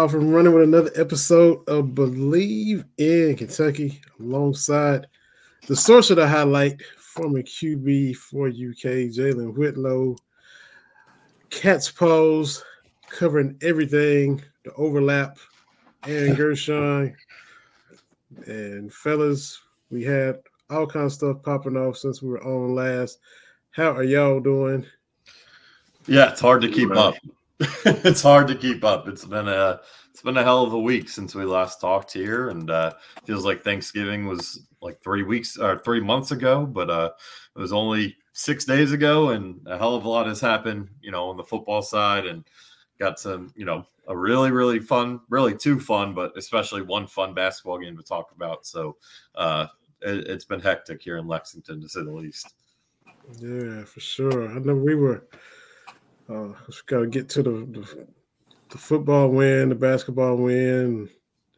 Off and running with another episode of Bleav in Kentucky alongside the source of the highlight, former QB for UK, Jalen Whitlow. Cats' Pause, covering everything, the overlap, Aaron Gershon. And fellas, we had all kinds of stuff popping off since we were on last. How are y'all doing? Yeah, it's hard to keep up. it's hard to keep up. It's been a it's been a hell of a week since we last talked here, and uh, feels like Thanksgiving was like three weeks or three months ago, but uh, it was only six days ago, and a hell of a lot has happened, you know, on the football side, and got some, you know, a really really fun, really two fun, but especially one fun basketball game to talk about. So uh, it, it's been hectic here in Lexington, to say the least. Yeah, for sure. I know we were. Uh, just got to get to the, the the football win, the basketball win,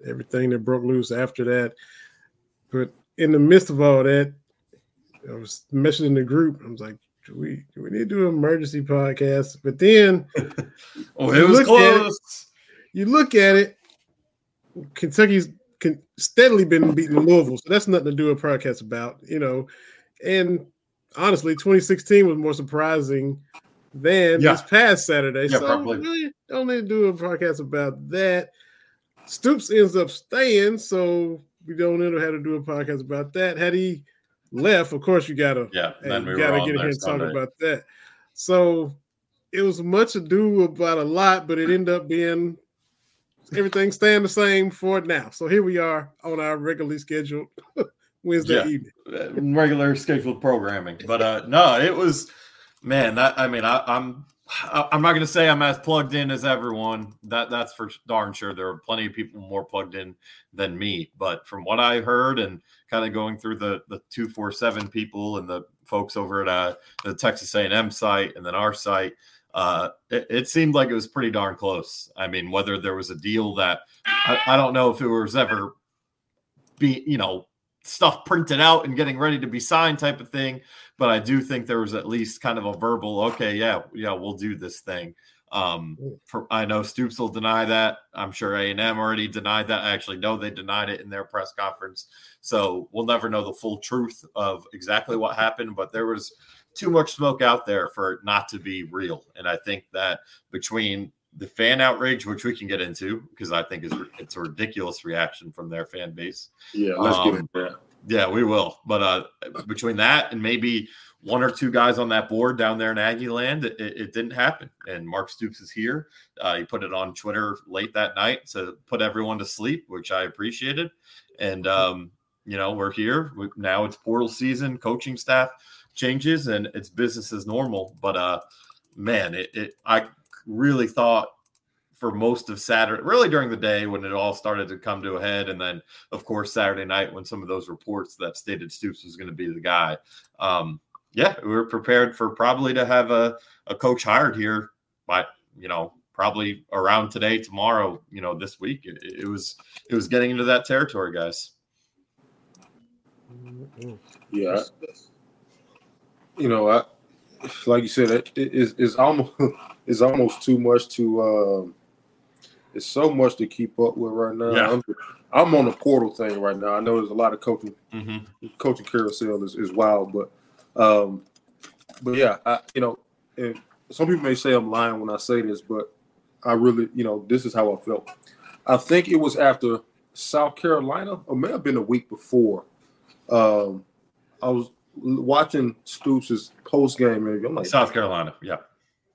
everything that broke loose after that. But in the midst of all that, I was messaging the group. I was like, "Do we do we need to do an emergency podcast?" But then Oh, it was at it- close. you look at it, Kentucky's con- steadily been beating Louisville, so that's nothing to do a podcast about, you know. And honestly, 2016 was more surprising than Yeah. this past Saturday. Yeah, so probably. really don't need to do a podcast about that. Stoops ends up staying, so we don't end up having to do a podcast about that. Had he left, of course, you gotta Yeah, Hey, we you gotta get here and talk about that. So it was much ado about a lot, but it ended up being everything staying the same for now. So here we are on our regularly scheduled Wednesday Yeah. evening. uh, regular scheduled programming. But uh no, it was man. That I mean, I, I'm I'm not going to say I'm as plugged in as everyone. That that's for darn sure. There are plenty of people more plugged in than me. But from what I heard and kind of going through the the two four seven people and the folks over at uh, the Texas A&M site and then our site. Uh, it, it seemed like it was pretty darn close. I mean, whether there was a deal that I, I don't know if it was ever be, you know, stuff printed out and getting ready to be signed type of thing. But I do think there was at least kind of a verbal, okay, yeah, yeah, we'll do this thing. Um, for I know Stoops will deny that. I'm sure A and M already denied that. I actually know they denied it in their press conference. So we'll never know the full truth of exactly what happened. But there was too much smoke out there for it not to be real. And I think that between the fan outrage, which we can get into, because I think is it's a ridiculous reaction from their fan base. Yeah, let's get Um, into that. Yeah, we will. But uh, between that and maybe one or two guys on that board down there in Aggie land, it, it didn't happen. And Mark Stoops is here. Uh, he put it on Twitter late that night to put everyone to sleep, which I appreciated. And, um, you know, we're here. We, now it's portal season, coaching staff changes, and it's business as normal. But, uh, man, it, it I really thought for most of Saturday, really during the day when it all started to come to a head, and then of course Saturday night when some of those reports that stated Stoops was going to be the guy. Um, yeah, we were prepared for probably to have a, a coach hired here by you know probably around today, tomorrow, you know, this week. It, it was it was getting into that territory, guys. Yeah, you know, I, like you said, it, it, it's, it's almost it's almost too much to. Um, it's so much to keep up with right now. Yeah. I'm, I'm on the portal thing right now. I know there's a lot of coaching Mm-hmm. coaching carousel is, is wild, but um, but yeah, I, you know, and some people may say I'm lying when I say this, but I really, you know, this is how I felt. I think it was after South Carolina, or may have been a week before. Um, I was watching Stoops' post game interview. I'm like, South Carolina, yeah,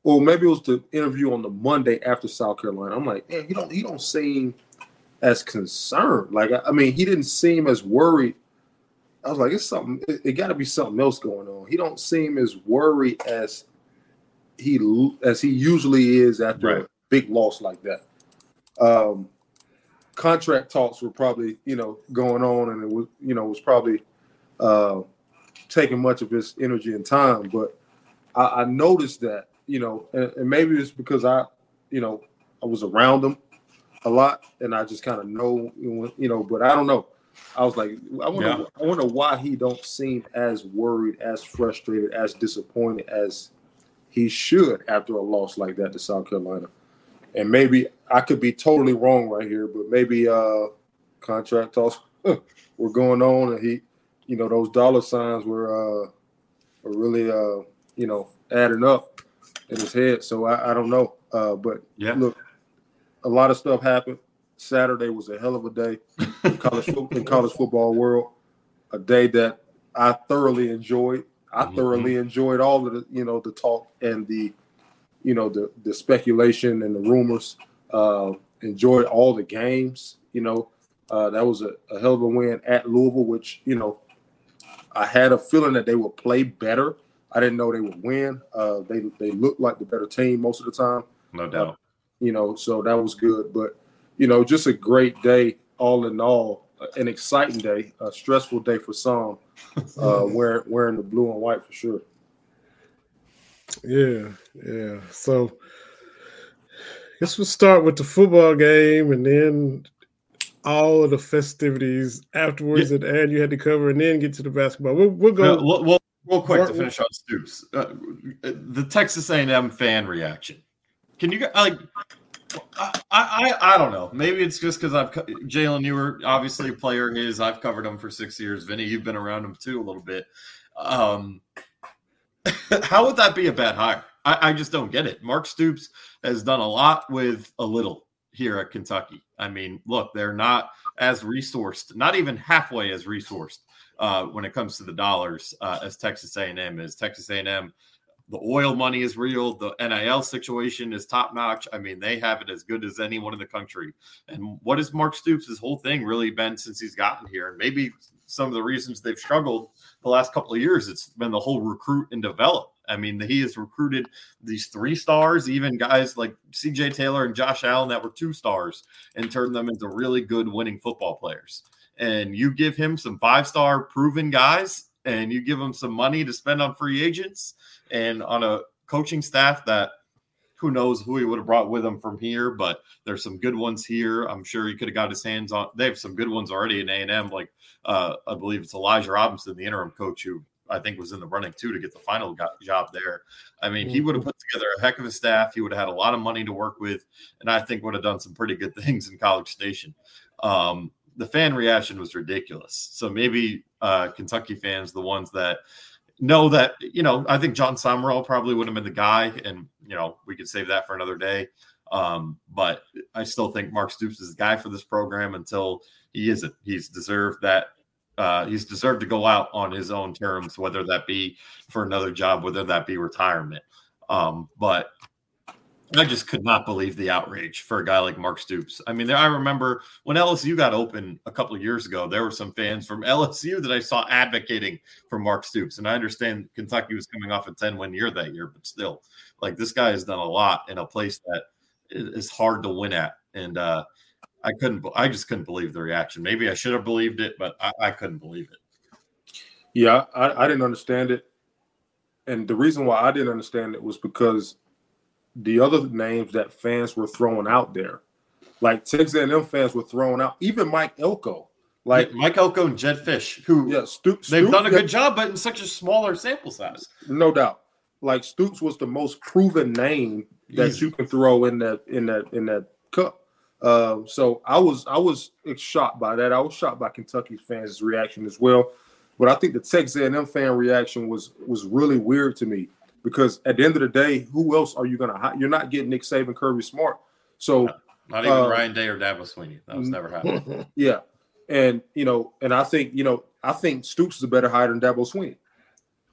Well, maybe it was the interview on the Monday after South Carolina. I'm like, man, he don't he don't seem as concerned. Like, I, I mean, he didn't seem as worried. I was like, it's something. It, it got to be something else going on. He don't seem as worried as he as he usually is after Right. a big loss like that. Um, contract talks were probably you know going on, and it was you know was probably uh, taking much of his energy and time. But I, I noticed that you know, and, and maybe it's because I you know I was around him a lot, and I just kind of know you know. But I don't know. I was like, I wonder, Yeah. I wonder why he don't seem as worried, as frustrated, as disappointed as he should after a loss like that to South Carolina. And maybe I could be totally wrong right here, but maybe uh contract talks were going on, and he, you know, those dollar signs were uh were really uh you know adding up in his head. So I, I don't know. Uh, but Yeah. look, a lot of stuff happened. Saturday was a hell of a day in college in college football world. A day that I thoroughly enjoyed. I Mhm. thoroughly enjoyed all of the you know the talk and the you know the the speculation and the rumors. Uh, enjoyed all the games. You know uh, that was a, a hell of a win at Louisville, which you know I had a feeling that they would play better. I didn't know they would win. Uh, they they looked like the better team most of the time No doubt. you know, so that was good. But you know, just a great day, all in all, an exciting day, a stressful day for some, uh, wearing wearing the blue and white for sure. Yeah, yeah. So guess we'll start with the football game and then all of the festivities afterwards and and you had to cover and then get to the basketball. We'll, we'll go. Well, well, well, real quick to finish on Stoops, uh, the Texas A&M fan reaction. Can you like? I, I I don't know. Maybe it's just because I've Jalen. You were obviously a player. His I've covered him for six years. Vinny, you've been around him too a little bit. Um, how would that be a bad hire? I, I just don't get it. Mark Stoops has done a lot with a little here at Kentucky. I mean, look, they're not as resourced, not even halfway as resourced uh, when it comes to the dollars uh, as Texas A&M is. Texas A&M, the oil money is real. The NIL situation is top notch. I mean, they have it as good as anyone in the country. And what has Mark Stoops' whole thing really been since he's gotten here? And maybe some of the reasons they've struggled the last couple of years, it's been the whole recruit and develop. I mean, he has recruited these three stars, even guys like CJ Taylor and Josh Allen that were two stars, and turned them into really good winning football players and you give him some five star proven guys and you give him some money to spend on free agents and on a coaching staff that who knows who he would have brought with him from here but there's some good ones here. I'm sure he could have got his hands on they have some good ones already in a&m like uh, i believe it's elijah robinson the interim coach who i think was in the running too to get the final job there. I mean he would have put together a heck of a staff. He would have had a lot of money to work with and i think would have done some pretty good things in college station. Um, the fan reaction was ridiculous. So maybe uh, Kentucky fans, the ones that know that, you know, I think Jon Sumrall probably would have been the guy, and you know, we could save that for another day. Um, but I still think Mark Stoops is the guy for this program until he isn't. He's deserved that. Uh, he's deserved to go out on his own terms, whether that be for another job, whether that be retirement. Um, but I just could not believe the outrage for a guy like Mark Stoops. I mean, there, I remember when LSU got open a couple of years ago, there were some fans from LSU that I saw advocating for Mark Stoops. And I understand Kentucky was coming off a 10 win year that year, but still, like this guy has done a lot in a place that is hard to win at. And uh, I couldn't, I just couldn't believe the reaction. Maybe I should have believed it, but I, I couldn't believe it. Yeah, I, I didn't understand it, and the reason why I didn't understand it was because the other names that fans were throwing out there, like Texas A&M fans were throwing out, even Mike Elko, Like Mike Elko and Jedd Fisch, who yeah, Stoops. they've Stoops done a good job, but in such a smaller sample size. no doubt. Like Stoops was the most proven name that Easy. you can throw in that in that in that cup. Uh, so I was I was shocked by that. I was shocked by Kentucky fans' reaction as well. But I think the Texas A&M fan reaction was was really weird to me because at the end of the day, who else are you going to hire? You're not getting Nick Saban, Kirby Smart. So Not even Uh, Ryan Day or Dabo Swinney. That was never happening. yeah, and you know, and I think you know, I think Stoops is a better hire than Dabo Swinney.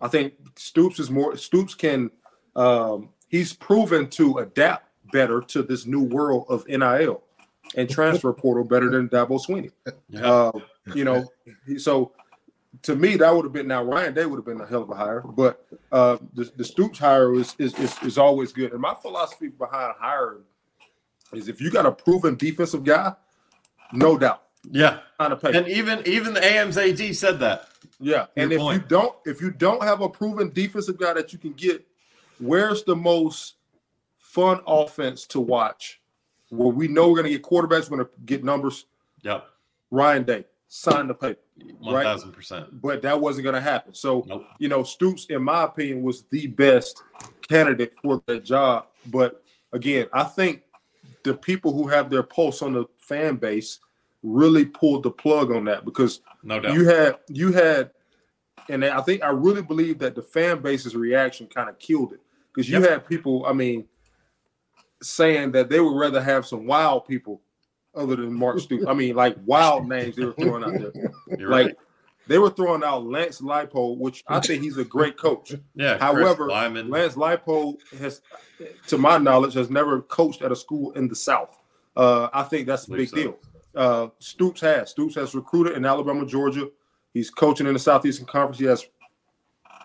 I think Stoops is more. Stoops can um, he's proven to adapt better to this new world of NIL and transfer portal better than Dabo Swinney. Yeah. Uh, you know, so to me, that would have been now Ryan Day would have been a hell of a hire, but uh, the, the Stoops hire is, is is is always good. And my philosophy behind hiring is if you got a proven defensive guy, no doubt, yeah. kind of pay. And even even the AMZAD said that. Yeah, and if you don't, if you don't have a proven defensive guy that you can get, where's the most fun offense to watch? Where we know we're going to get quarterbacks, we're going to get numbers. Yep. Ryan Day sign the paper, One thousand percent. but that wasn't going to happen. So Nope. you know, Stoops, in my opinion, was the best candidate for that job. But again, I think the people who have their pulse on the fan base really pulled the plug on that because No doubt. you had you had and I think I really believe that the fan base's reaction kind of killed it because you Yep. had people, I mean, saying that they would rather have some wild people other than Mark Stoops. I mean, like wild names they were throwing out there. You're like right. they were throwing out Lance Leipold, which I think he's a great coach. Yeah. However. Lance Leipold has, to my knowledge, has never coached at a school in the South. Uh, I think that's a big so. deal. Uh, Stoops has. Stoops has recruited in Alabama, Georgia. He's coaching in the Southeastern Conference. He has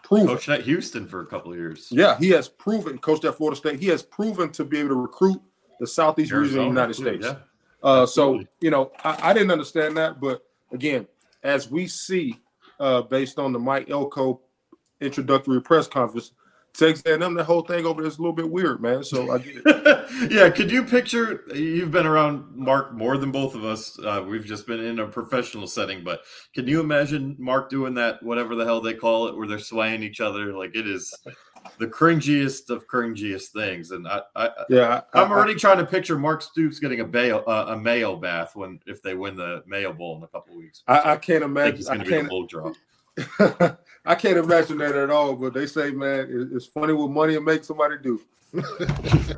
proven. coached at Houston for a couple of years. Yeah, he has proven. Coached at Florida State. He has proven to be able to recruit the Southeast region of the United too, States. Yeah. Uh, so you know, I, I didn't understand that, but again, as we see, uh, based on the Mike Elko introductory press conference, Texas A&M, the whole thing over there is a little bit weird, man. So I get it. yeah, could you picture? You've been around Mark more than both of us. Uh, we've just been in a professional setting, but can you imagine Mark doing that, whatever the hell they call it, where they're swaying each other? Like it is the cringiest of cringiest things. And I, I, Yeah, I, I'm already trying to picture Mark Stoops getting a bail, uh, a Mayo bath when if they win the Mayo Bowl in a couple of weeks. I, I can't I think he's imagine. I going to be a can't. bull drop. I can't imagine that at all. But they say, man, it's funny what money will make somebody do.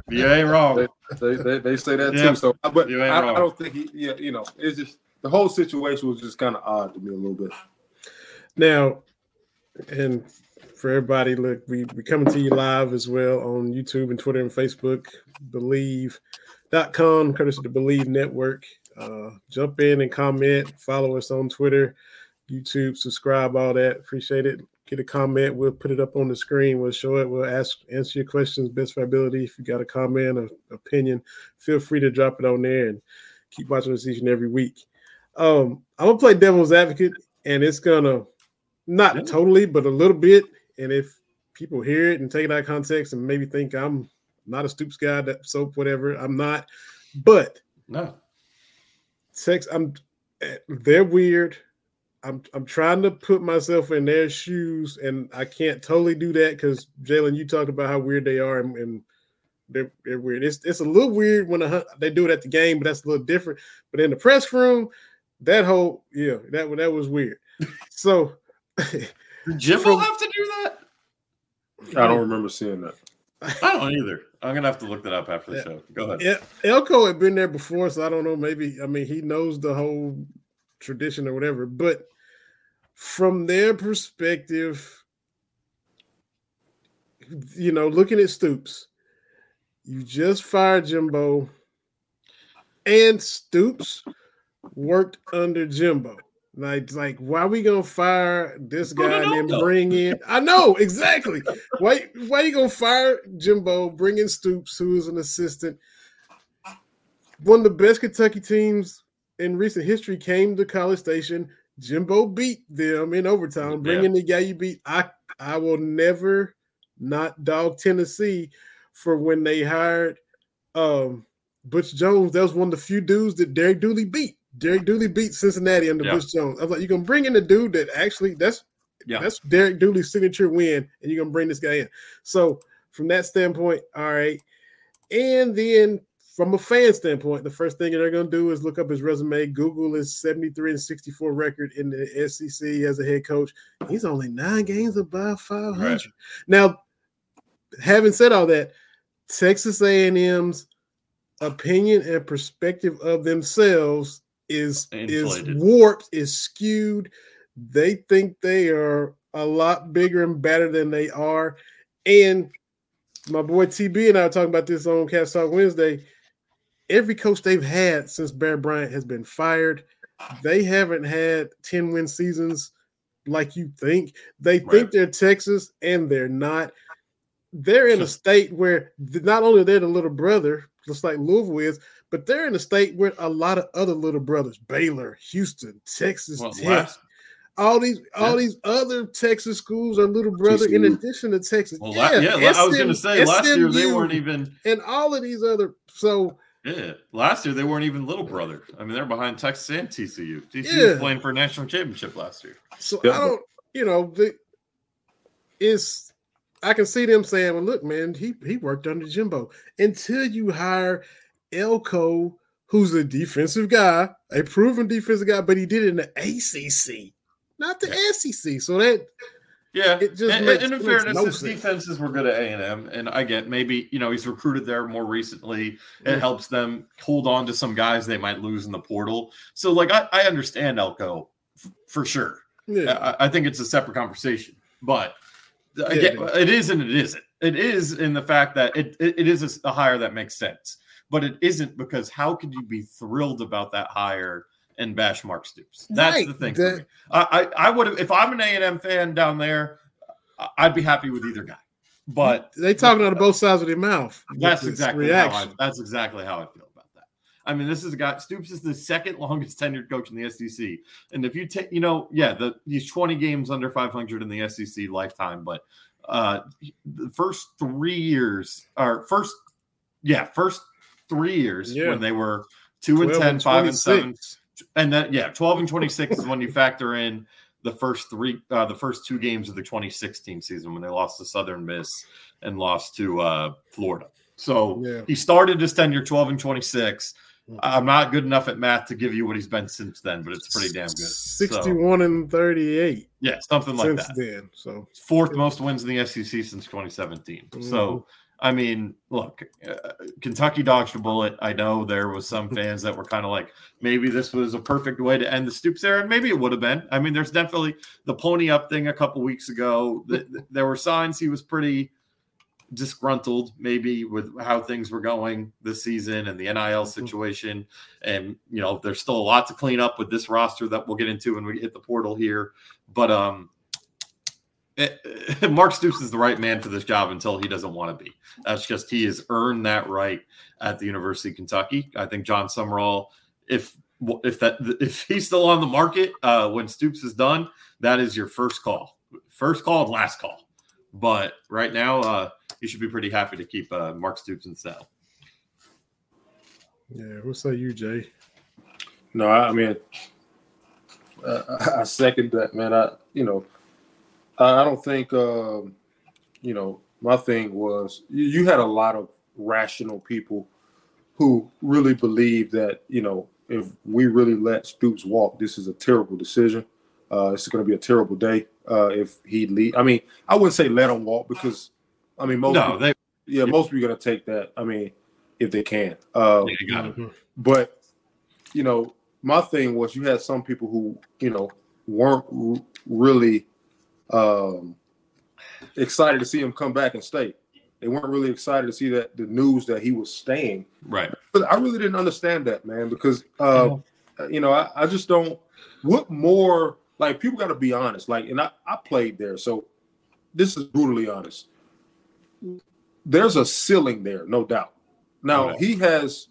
You ain't wrong. They they, they say that Yeah, too. So, but you ain't I, wrong. I don't think he. Yeah, you know, it's just the whole situation was just kind of odd to me a little bit. Now, and for everybody, look, we we coming to you live as well on YouTube and Twitter and Facebook. Bleav.com, courtesy of the Bleav Network. Uh, jump in and comment. Follow us on Twitter, YouTube, subscribe, all that. Appreciate it. Get a comment. We'll put it up on the screen. We'll show it. We'll ask answer your questions best of our ability. If you got a comment or opinion, feel free to drop it on there and keep watching us each and every week. Um, I'm gonna play devil's advocate, and it's gonna not totally, but a little bit. And if people hear it and take it out of context and maybe think I'm not a stoops guy, that soap, whatever, I'm not. But No. sex, I'm eh, they're weird. I'm I'm trying to put myself in their shoes, and I can't totally do that because Jalen, you talked about how weird they are, and, and they're, they're weird. It's it's a little weird when a, they do it at the game, but that's a little different. But in the press room, that whole yeah, that that was weird. So Jimbo From- have to do? I don't remember seeing that. I don't either. I'm gonna have to look that up after the Yeah. show. Go ahead. Yeah, Elko had been there before, so I don't know. Maybe I mean he knows the whole tradition or whatever. But from their perspective, you know, looking at Stoops, you just fired Jimbo, and Stoops worked under Jimbo. Like, like, why we gonna fire this guy and then bring in? I know exactly. why, why you gonna fire Jimbo, bring in Stoops, who is an assistant? One of the best Kentucky teams in recent history came to College Station. Jimbo beat them in overtime, bringing the guy you beat. I I will never not dog Tennessee for when they hired um Butch Jones. That was one of the few dudes that Derek Dooley beat. Derek Dooley beat Cincinnati under Yeah. Butch Jones. I was like, you're gonna bring in a dude that actually that's Yeah. that's Derek Dooley's signature win, and you're gonna bring this guy in. So from that standpoint, all right. And then from a fan standpoint, the first thing they're gonna do is look up his resume. Google his 73 and 64 record in the SEC as a head coach. He's only nine games above 500. Right. Now, having said all that, Texas A&M's opinion and perspective of themselves is is warped, is skewed. They think they are a lot bigger and better than they are, and my boy TB and I were talking about this on Cast Talk Wednesday. Every coach they've had since Bear Bryant has been fired. They haven't had 10 win seasons like you think. They Right. think they're Texas and they're not. They're in a state where not only they're the little brother, just like Louisville is, but they're in a state where a lot of other little brothers, Baylor, Houston, Texas Well, Tech, all these all Yeah. these other Texas schools are little brother in addition to Texas. well, la- yeah, I was going to say last year they weren't even. and all of these other so Yeah, last year they weren't even little brother. I mean, they're behind Texas and TCU. TCU Yeah. was playing for a national championship last year. so Yeah. I don't you know the is I can see them saying, Well, look, man, he he worked under Jimbo until you hire Elko, who's a defensive guy, a proven defensive guy, but he did it in the ACC, not the SEC. So that Yeah, It just and, makes- and in fairness, no his sense. defenses were good at A and M, and I get maybe you know he's recruited there more recently. It Mhm. helps them hold on to some guys they might lose in the portal. So, like, I, I understand Elko f- for sure. yeah, I, I think it's a separate conversation, but I Yeah, it is and it isn't. It is in the fact that it it, it is a, a hire that makes sense, but it isn't because how could you be thrilled about that hire and bash Mark Stoops? That's Right, the thing. me. I I, I would if I'm an A and M fan down there, I'd be happy with either guy. But they talking out of both sides of their mouth. that's exactly how I, that's exactly how I feel about that. I mean, this is a guy. Stoops is the second longest tenured coach in the SEC, and if you take, you know, yeah, the he's twenty games under five hundred in the SEC lifetime, but uh the first three years, or first, yeah, first three years Yeah. when they were two and 12 10, five and seven, and then yeah, twelve and twenty six is when you factor in the first three, uh, the first two games of the 2016 season when they lost to Southern Miss and lost to uh, Florida. So Yeah. he started his tenure 12 and 26. Mhm. I'm not good enough at math to give you what he's been since then, but it's pretty damn good. So, 61 and 38 yeah, something like since that. Since then. So Fourth most wins in the SEC since 2017. Mm-hmm. So, I mean, look, uh, Kentucky dodged a bullet. I know there was some fans that were kind of like, maybe this was a perfect way to end the Stoops era, and maybe it would have been. I mean, there's definitely the pony up thing a couple weeks ago. th- th- There were signs he was pretty disgruntled, maybe with how things were going this season and the NIL Mm-hmm. situation. And you know, there's still a lot to clean up with this roster that we'll get into when we hit the portal here. But um, it- Mark Stoops is the right man for this job until he doesn't want to be. That's just he has earned that right at the University of Kentucky. I think Jon Sumrall, if if that if he's still on the market uh, when Stoops is done, that is your first call, first call and last call. But right now, uh, you should be pretty happy to keep uh, Mark Stoops in cell. yeah, what say you, Jay? No, I I mean, uh, I second that, man. I, you know, I I don't think, um, you know, my thing was you, you had a lot of rational people who really believe that, you know, if we really let Stoops walk, this is a terrible decision. Uh, it's going to be a terrible day uh, if he leave. I mean, I wouldn't say let him walk because, I mean, most No, people, they yeah, most people are going to take that. I mean, if they can. Um, they got but you know, my thing was you had some people who you know weren't r- really um, excited to see him come back and stay. They weren't really excited to see that the news that he was staying. right. But I really didn't understand that, man, because uh, you know I, I just don't. What more? Like people got to be honest. Like, and I I played there, so this is brutally honest. There's a ceiling there, no doubt. Now Okay. he has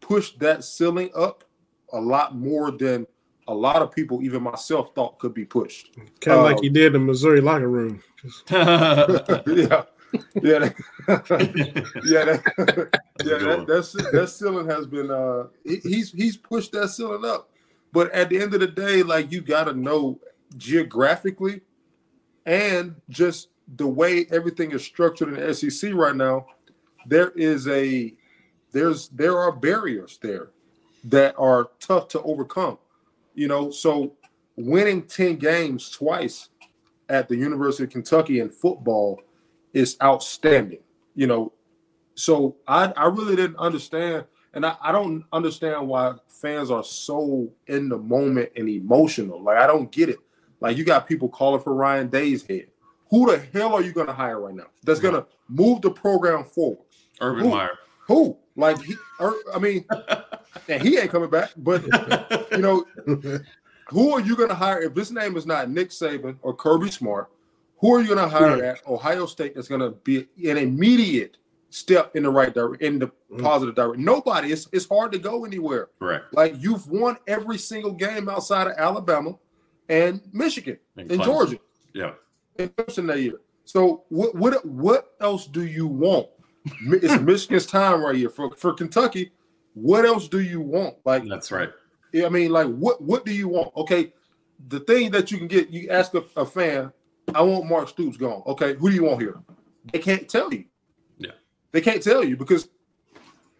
pushed that ceiling up a lot more than a lot of people, even myself, thought could be pushed. Kind of like Um, he did in Missouri locker room. Yeah, yeah, that- yeah, that, yeah. good That, one. that's that ceiling has been. Uh, he- he's he's pushed that ceiling up, but at the end of the day, like you got to know geographically, and just the way everything is structured in the SEC right now, there is a there's there are barriers there that are tough to overcome. You know, so winning 10 games twice at the University of Kentucky in football is outstanding. You know, so I, I really didn't understand, and I, I don't understand why fans are so in the moment and emotional. Like I don't get it. Like you got people calling for Ryan Day's head, who the hell are you going to hire right now that's going to move the program forward? Urban Who? Meyer. Who? Like, he, I mean, and he ain't coming back, but you know, who are you going to hire if this name is not Nick Saban or Kirby Smart? Who are you going to hire at Ohio State that's going to be an immediate step in the right direction, in the Mm. positive direction? Nobody. It's it's hard to go anywhere. Right. Like you've won every single game outside of Alabama and Michigan And and Georgia Yeah. Clemson that year. So what what what else do you want? It's Michigan's time right here for for Kentucky. What else do you want? Like That's right. I mean, like what what do you want? Okay, the thing that you can get, you ask a, a fan, I want Mark Stoops gone. Okay, who do you want here? They can't tell you. Yeah. They can't tell you because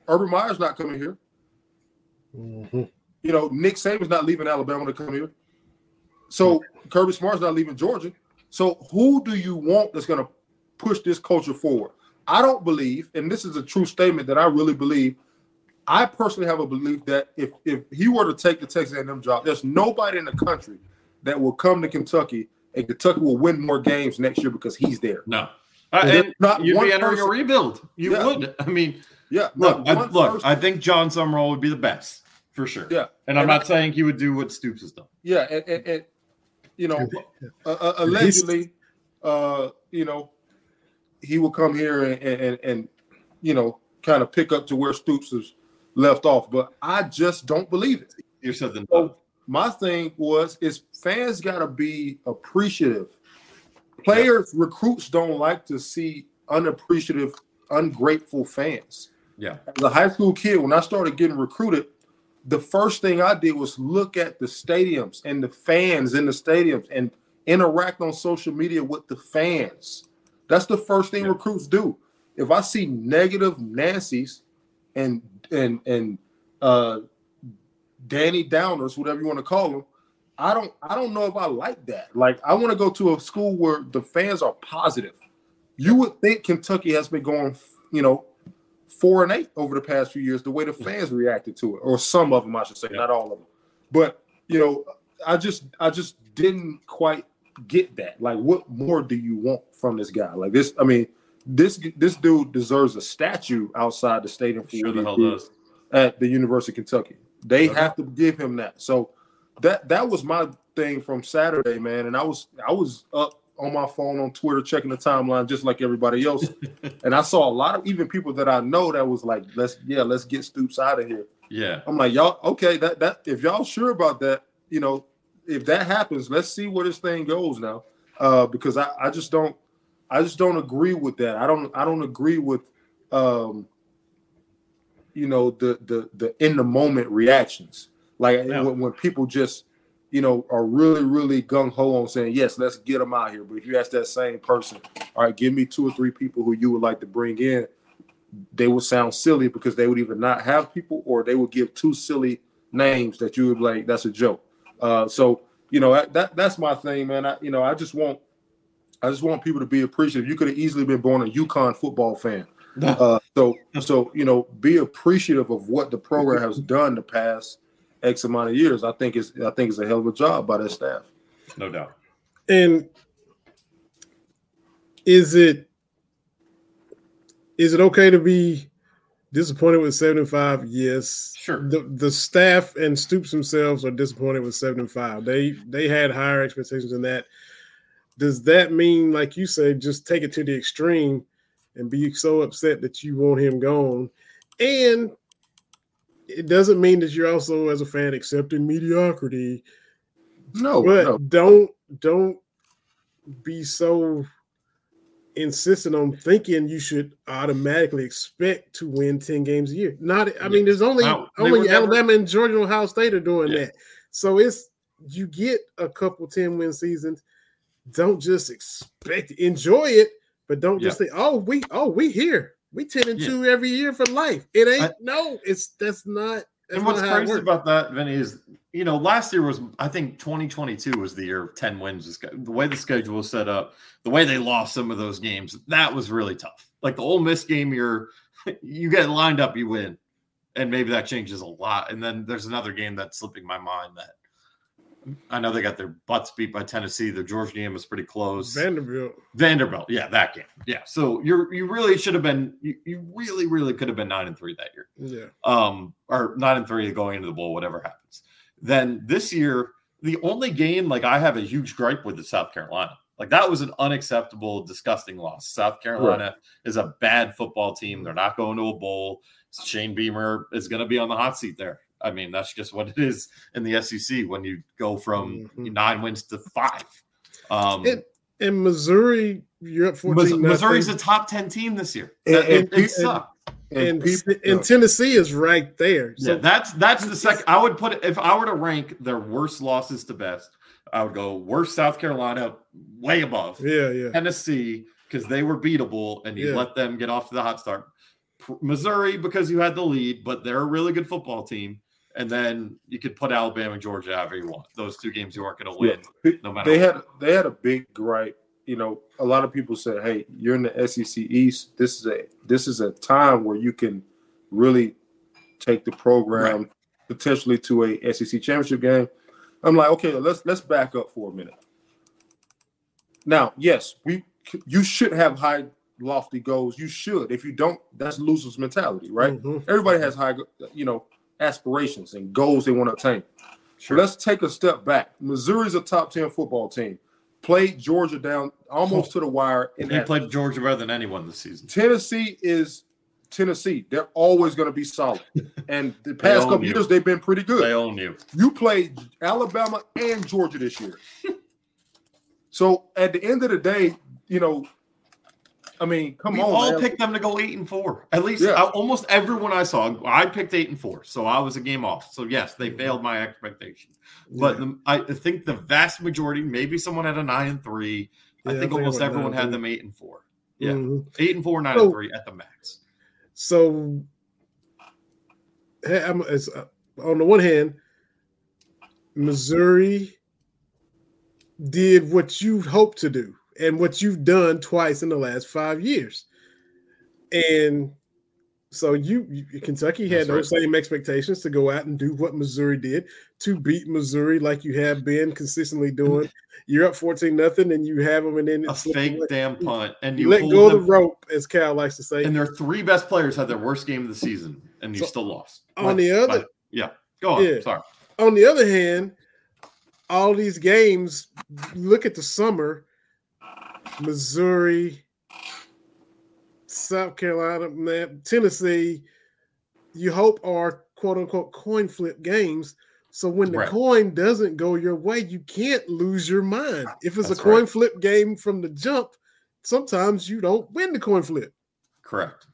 Urban Meyer's not coming here. Mhm. You know, Nick Saban's not leaving Alabama to come here. So Kirby Smart's not leaving Georgia. So who do you want that's going to push this culture forward? I don't believe, and this is a true statement that I really believe. I personally have a belief that if if he were to take the Texas A&M job, there's nobody in the country that will come to Kentucky and Kentucky will win more games next year because he's there. No. Uh, and not you'd be entering person- a rebuild. You Yeah. would. I mean, Yeah, look, I, look. person- I think Jon Sumrall would be the best for sure. Yeah. And I'm And not I- saying he would do what Stoops has done. Yeah, and, and, and you know, uh, uh, allegedly, uh, you know, he will come here and, and and you know kind of pick up to where Stoops has left off. But I just don't believe it. You said the So my thing was is fans got to be appreciative. Players, recruits don't like to see unappreciative, ungrateful fans. Yeah. As a high school kid, when I started getting recruited, the first thing I did was look at the stadiums and the fans in the stadiums and interact on social media with the fans. That's the first thing Yeah. recruits do. If I see negative Nancy's and and and uh Danny Downers, whatever you want to call them, I don't I don't know if I like that. Like I want to go to a school where the fans are positive. You would think Kentucky has been going, you know, four and eight over the past few years, the way the fans reacted to it, or some of them, I should say, Yeah. not all of them. But you know, I just I just didn't quite get that. Like, what more do you want from this guy? Like this, I mean, this this dude deserves a statue outside the stadium for Sure what the he hell did does. at the University of Kentucky. They Okay. have to give him that. So that that was my thing from Saturday, man. And I was I was up on my phone on Twitter checking the timeline just like everybody else. and I saw a lot of even people that I know that was like, let's yeah, let's get Stoops out of here. Yeah. I'm like, y'all, okay, that that if y'all sure about that, you know, if that happens, let's see where this thing goes now. Uh, because I, I just don't I just don't agree with that. I don't I don't agree with um you know the the the in the moment reactions. Like Yeah. when, when people just you know are really really gung ho on saying yes, let's get them out here. But if you ask that same person, all right, give me two or three people who you would like to bring in, they would sound silly because they would either not have people or they would give two silly names that you would like that's a joke. Uh, so you know that, that that's my thing, man. I you know I just want I just want people to be appreciative. You could have easily been born a UConn football fan. Uh, so so you know be appreciative of what the program has done the past X amount of years. I think it's I think it's a hell of a job by that staff. No doubt. And is it is it okay to be disappointed with seven and five? Yes. Sure. The the staff and Stoops themselves are disappointed with seven and five. They they had higher expectations than that. Does that mean, like you said, just take it to the extreme and be so upset that you want him gone? And it doesn't mean that you're also, as a fan, accepting mediocrity No, but no. don't don't be so insistent on thinking you should automatically expect to win 10 games a year. Not I mean there's only they only were never- Alabama and Georgia and Ohio State are doing Yeah. that. So it's you get a couple 10 win seasons. Don't just expect it. enjoy it, but don't just think, oh, we oh we here. We 10 and Yeah. 2 every year for life. It ain't I- no, it's that's not that's and what's crazy about that, Vinny, is you know last year was I think 2022 was the year of 10 wins. The way the schedule was set up, the way they lost some of those games, that was really tough. Like the Ole Miss game, you're you get lined up, you win, and maybe that changes a lot. And then there's another game that's slipping my mind that I know they got their butts beat by Tennessee. The Georgia game was pretty close. Vanderbilt. Vanderbilt, yeah, that game, yeah. So you're you really should have been you, you really really could have been nine and three that year, Yeah. um, or nine and three going into the bowl, whatever happens. Then this year, the only game like I have a huge gripe with is South Carolina. Like that was an unacceptable, disgusting loss. South Carolina is a bad football team. They're not going to a bowl. Shane Beamer is going to be on the hot seat there. I mean, that's just what it is in the SEC when you go from Mhm. nine wins to five. Um, And, and Missouri, you're up 14 Mis- Missouri's a top 10 team this year. And- That- it, and- it and- sucked. and, and Tennessee is right there. Yeah, that's that's the second. I would put it if I were to rank their worst losses to best. I would go worst South Carolina, way above yeah, yeah. Tennessee because they were beatable and you Yeah. let them get off to the hot start. P- Missouri because you had the lead, but they're a really good football team. And then you could put Alabama and Georgia however you want. Those two games you aren't going to win. Yeah. no matter they what. had they had a big gripe. You know, a lot of people said, "Hey, you're in the SEC East. This is a this is a time where you can really take the program potentially to a SEC championship game." I'm like, okay, let's let's back up for a minute. Now, yes, we you should have high lofty goals. You should. If you don't, that's losers mentality, right? Mhm. Everybody has high, you know, aspirations and goals they want to attain. Sure. Let's take a step back. Missouri's a top 10 football team. Played Georgia down almost to the wire. In They played Georgia better than anyone this season. Tennessee is Tennessee. They're always going to be solid. And the past couple you. years, they've been pretty good. They own you. You played Alabama and Georgia this year. so at the end of the day, you know, I mean, come we on. all man. picked them to go eight and four. At least Yeah. I- almost everyone I saw, I picked eight and four, so I was a game off. So yes, they failed my expectation. But Yeah. the, I think the vast majority, maybe someone had a nine and three. I Yeah, I think think almost everyone had and them eight and four. Yeah, Mhm. eight and four, nine So- and three at the max. So, hey, I'm, it's, uh, on the one hand, Missouri did what you hoped to do and what you've done twice in the last five years. And so you, you Kentucky had That's those same expectations to go out and do what Missouri did to beat Missouri like you have been consistently doing. You're up 14 nothing and you have them and then A fake damn punt, and you let go of the rope, as Cal likes to say. and their three best players had their worst game of the season, and you So, still lost. on Like- the other like- yeah, go on. Yeah. Sorry. on the other hand, all these games, look at the summer, Missouri, South Carolina, man, Tennessee, you hope are quote unquote coin flip games. So when the Right. coin doesn't go your way, you can't lose your mind. If it's That's a coin right. flip game from the jump, sometimes you don't win the coin flip. Correct.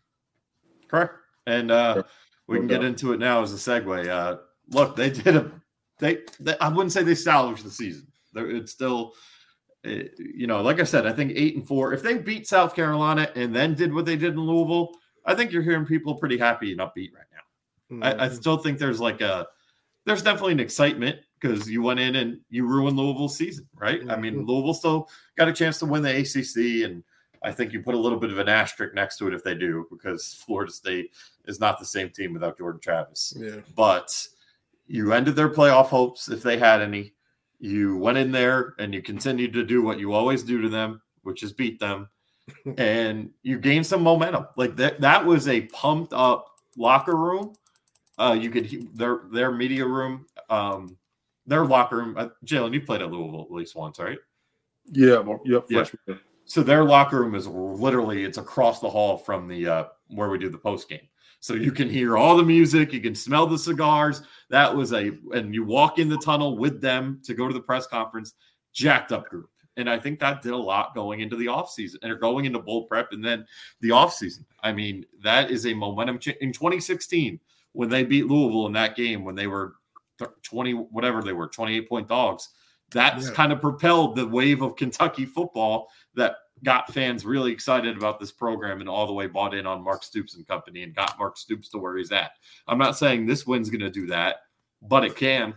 Correct. And uh, we can get into it now as a segue. Uh, look, they did a they, they I wouldn't say they salvaged the season. They're, it's still uh, you know, like I said, I think eight and four. If they beat South Carolina and then did what they did in Louisville, I think you're hearing people pretty happy and upbeat right now. I, I Mhm. still think there's like a there's definitely an excitement because you went in and you ruined Louisville's season, right? I mean, Mhm. Louisville still got a chance to win the ACC, and I think you put a little bit of an asterisk next to it if they do because Florida State is not the same team without Jordan Travis. yeah. But you ended their playoff hopes if they had any. You went in there and you continued to do what you always do to them, which is beat them, and you gained some momentum. Like that, that was a pumped up locker room. Uh, you could he- their their media room, um, their locker room. Uh, Jalen, you played at Louisville at least once, right? Yeah, more, yep, Yeah. So their locker room is literally it's across the hall from the uh, where we do the post game. So you can hear all the music, you can smell the cigars. That was a and you walk in the tunnel with them to go to the press conference, jacked up group. And I think that did a lot going into the offseason and going into bowl prep and then the offseason. I mean, that is a momentum cha- in 2016 when they beat Louisville in that game when they were 20 whatever they were 28 point dogs. That's Yeah. kind of propelled the wave of Kentucky football that got fans really excited about this program and all the way bought in on Mark Stoops and company and got Mark Stoops to where he's at. I'm not saying this win's going to do that, but it can.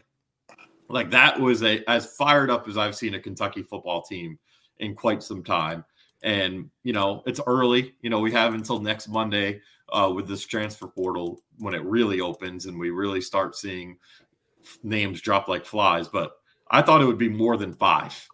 Like that was a as fired up as I've seen a Kentucky football team in quite some time. And you know, it's early. You know, we have until next Monday uh, with this transfer portal when it really opens and we really start seeing names drop like flies. But I thought it would be more than five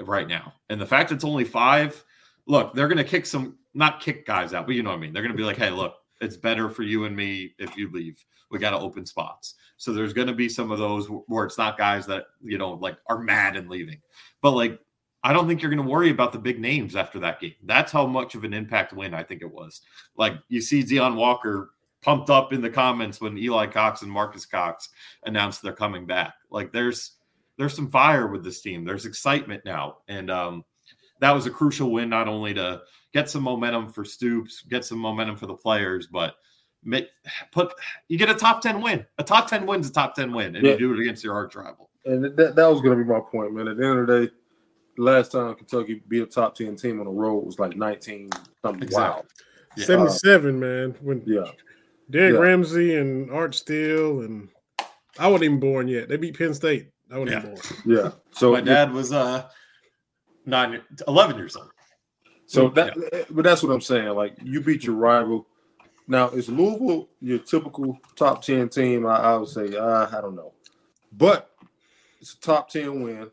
right now. And the fact it's only five, look, they're going to kick some, not kick guys out, but you know what I mean. They're going to be like, hey, look, it's better for you and me if you leave. We got to open spots. So there's going to be some of those where it's not guys that, you know, like are mad and leaving. But like, I don't think you're going to worry about the big names after that game. That's how much of an impact win I think it was. Like you see Deone Walker pumped up in the comments when Eli Cox and Marcus Cox announced they're coming back. Like there's there's some fire with this team. There's excitement now, and um, that was a crucial win not only to get some momentum for Stoops, get some momentum for the players, but make put you get a top ten win. A top ten win's a top ten win, and yeah. you do it against your arch rival. And that, that was going to be my point, man. At the end of the day, last time Kentucky beat a top ten team on the road was like nineteen something exactly. wow. Yeah. Seventy-seven, uh, man. When yeah, Derrick yeah. Ramsey and Art Still and I wasn't even born yet. They beat Penn State. I wasn't yeah. even born. Yeah. So my dad was uh nine, 11 years old. So that, yeah. but that's what I'm saying. Like you beat your rival. Now is Louisville your typical top ten team? I, I would say uh, I don't know, but it's a top ten win,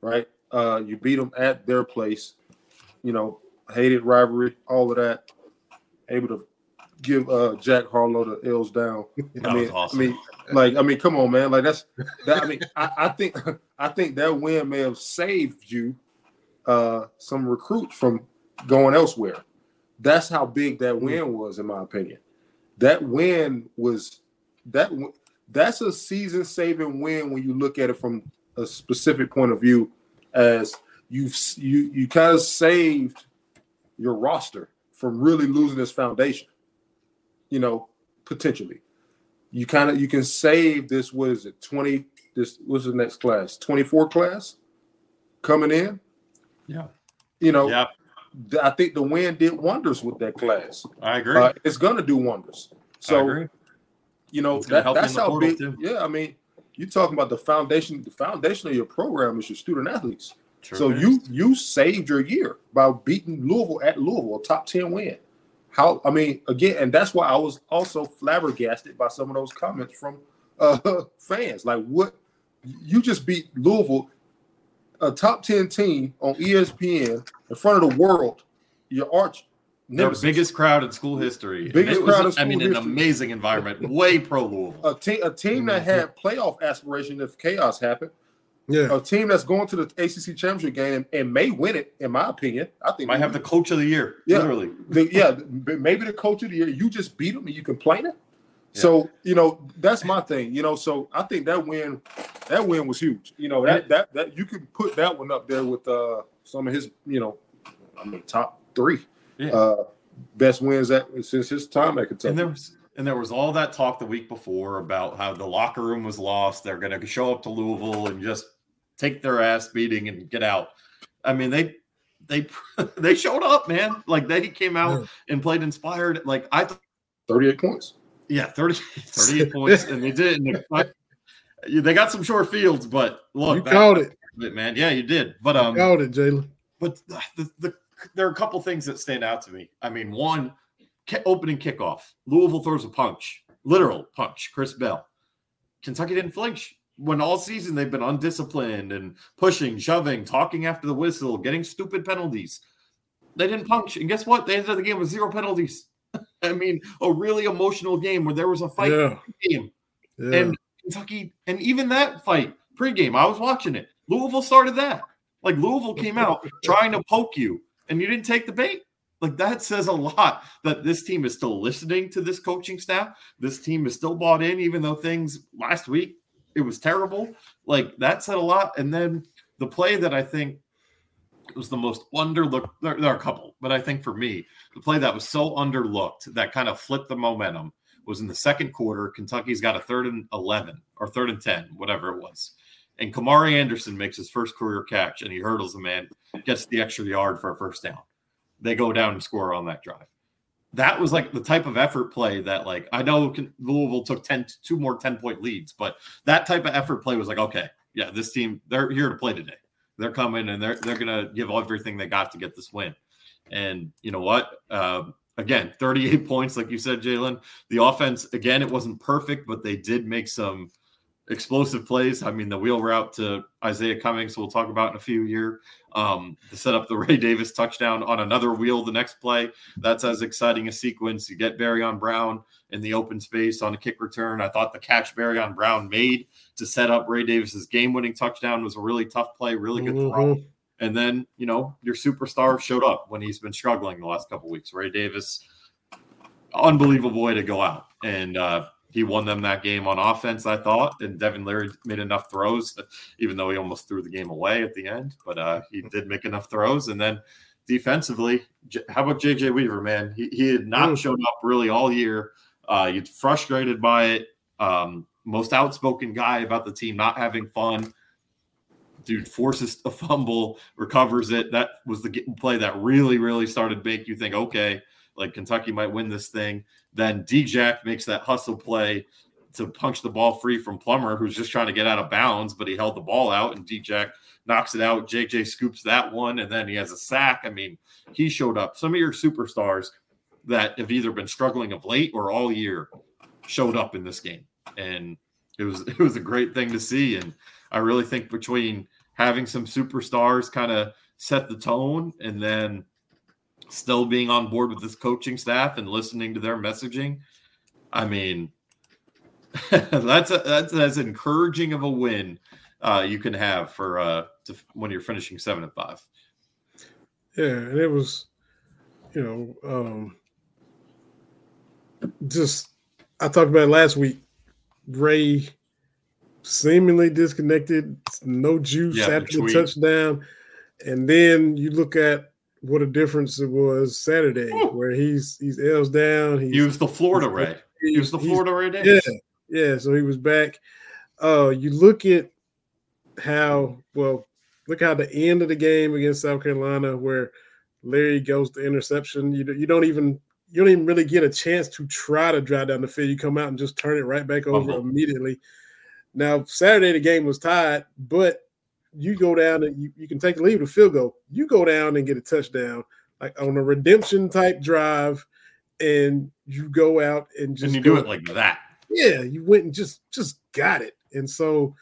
right? Uh, you beat them at their place. You know, hated rivalry, all of that. Able to give uh, Jack Harlow the L's down. I mean, awesome. I mean, like, I mean, come on, man. Like that's that. I mean, I, I think I think that win may have saved you uh, some recruits from going elsewhere. That's how big that mm. win was, in my opinion. That win was that. That's a season-saving win when you look at it from a specific point of view, as you've you you kind of saved your roster from really losing its foundation you know, potentially. You kind of you can save this. What is it? Twenty. This what's the next class? Twenty four class coming in. Yeah. You know. Yeah. I think the win did wonders with that class. I agree. Uh, it's gonna do wonders. So, you know, that, that's how big. Too. Yeah, I mean, you're talking about the foundation. The foundation of your program is your student athletes. True so you you saved your year by beating Louisville at Louisville, top ten win. How I mean, again, and that's why I was also flabbergasted by some of those comments from uh, fans. Like, what you just beat Louisville, a top ten team on ESPN in front of the world. Your arch the biggest crowd in school history. Biggest crowd was, in school I mean, history. an amazing environment. Way pro Louisville. A team, a team that mm-hmm. had playoff aspiration if chaos happened. Yeah. A team that's going to the ACC championship game and, and, may win it, in my opinion. I think might have the coach of the year. Yeah. Literally. The, yeah. Maybe the coach of the year. You just beat them and you complain it. Yeah. So you know that's my thing. You know, so I think that win, that win was huge. You know that that that you can put that one up there with uh some of his you know, I mean top three, yeah. uh, best wins at since his time at Kentucky. And there was and there was all that talk the week before about how the locker room was lost. They're going to show up to Louisville and just take their ass beating and get out. I mean, they they they showed up, man. Like they came out yeah. and played inspired. Like I th- 38 points. Yeah, 30, 38 points. And they did. And they, they got some short fields, but look, you called it. it. man. Yeah, you did. But um you called it, Jalen. But the, the there are a couple things that stand out to me. I mean, one opening kickoff. Louisville throws a punch, literal punch. Chris Bell. Kentucky didn't flinch when all season they've been undisciplined and pushing, shoving, talking after the whistle, getting stupid penalties. They didn't punch. And guess what? They ended up the game with zero penalties. I mean, a really emotional game where there was a fight yeah. game. Yeah. And Kentucky, and even that fight pregame, I was watching it. Louisville started that. Like Louisville came out trying to poke you, and you didn't take the bait. Like that says a lot that this team is still listening to this coaching staff. This team is still bought in, even though things last week it was terrible. Like that said a lot. And then the play that I think was the most underlooked, there, there, are a couple, but I think for me, the play that was so underlooked that kind of flipped the momentum was in the second quarter. Kentucky's got a third and 11 or third and 10, whatever it was. And Khamari Anderson makes his first career catch and he hurdles the man, gets the extra yard for a first down. They go down and score on that drive that was like the type of effort play that like I know Louisville took 10 two more 10 point leads, but that type of effort play was like, okay, yeah, this team they're here to play today. They're coming and they're they're gonna give everything they got to get this win. And you know what? Um, again, 38 points, like you said, Jalen. The offense, again, it wasn't perfect, but they did make some explosive plays. I mean, the wheel route to Izayah Cummings, we'll talk about in a few year. Um, to set up the Ray Davis touchdown on another wheel the next play. That's as exciting a sequence. You get Barion Brown in the open space on a kick return. I thought the catch Barion Brown made to set up Ray Davis's game-winning touchdown was a really tough play, really good mm-hmm. throw. And then, you know, your superstar showed up when he's been struggling the last couple weeks. Ray Davis, unbelievable way to go out. And uh, he won them that game on offense, I thought. And Devin Leary made enough throws, even though he almost threw the game away at the end. But uh, he did make enough throws. And then defensively, how about JJ Weaver, man? He, he had not mm. shown up really all year. Uh, he's frustrated by it. Um, most outspoken guy about the team not having fun. Dude forces a fumble, recovers it. That was the play that really, really started make you think, okay, like Kentucky might win this thing. Then D-Jack makes that hustle play to punch the ball free from Plummer, who's just trying to get out of bounds, but he held the ball out, and D-Jack knocks it out. JJ scoops that one, and then he has a sack. I mean, he showed up. Some of your superstars that have either been struggling of late or all year showed up in this game, and it was it was a great thing to see. And I really think between having some superstars kind of set the tone, and then still being on board with this coaching staff and listening to their messaging. I mean, that's a, that's as encouraging of a win uh, you can have for uh, to, when you're finishing seven and five. Yeah, and it was, you know, um, just I talked about last week. Ray seemingly disconnected, no juice yeah, after the, the touchdown, and then you look at what a difference it was Saturday, Ooh. where he's he's L's down. He's, he was the Florida Ray. He was the Florida Ray. Davis. Yeah, yeah. So he was back. Uh, you look at how well. Look how the end of the game against South Carolina, where Leary goes to interception. You you don't even you don't even really get a chance to try to drive down the field. You come out and just turn it right back over uh-huh. immediately. Now Saturday the game was tied, but you go down and you, you can take a lead with a field goal. You go down and get a touchdown, like on a redemption type drive, and you go out and just and you do it like that. Yeah, you went and just just got it. And so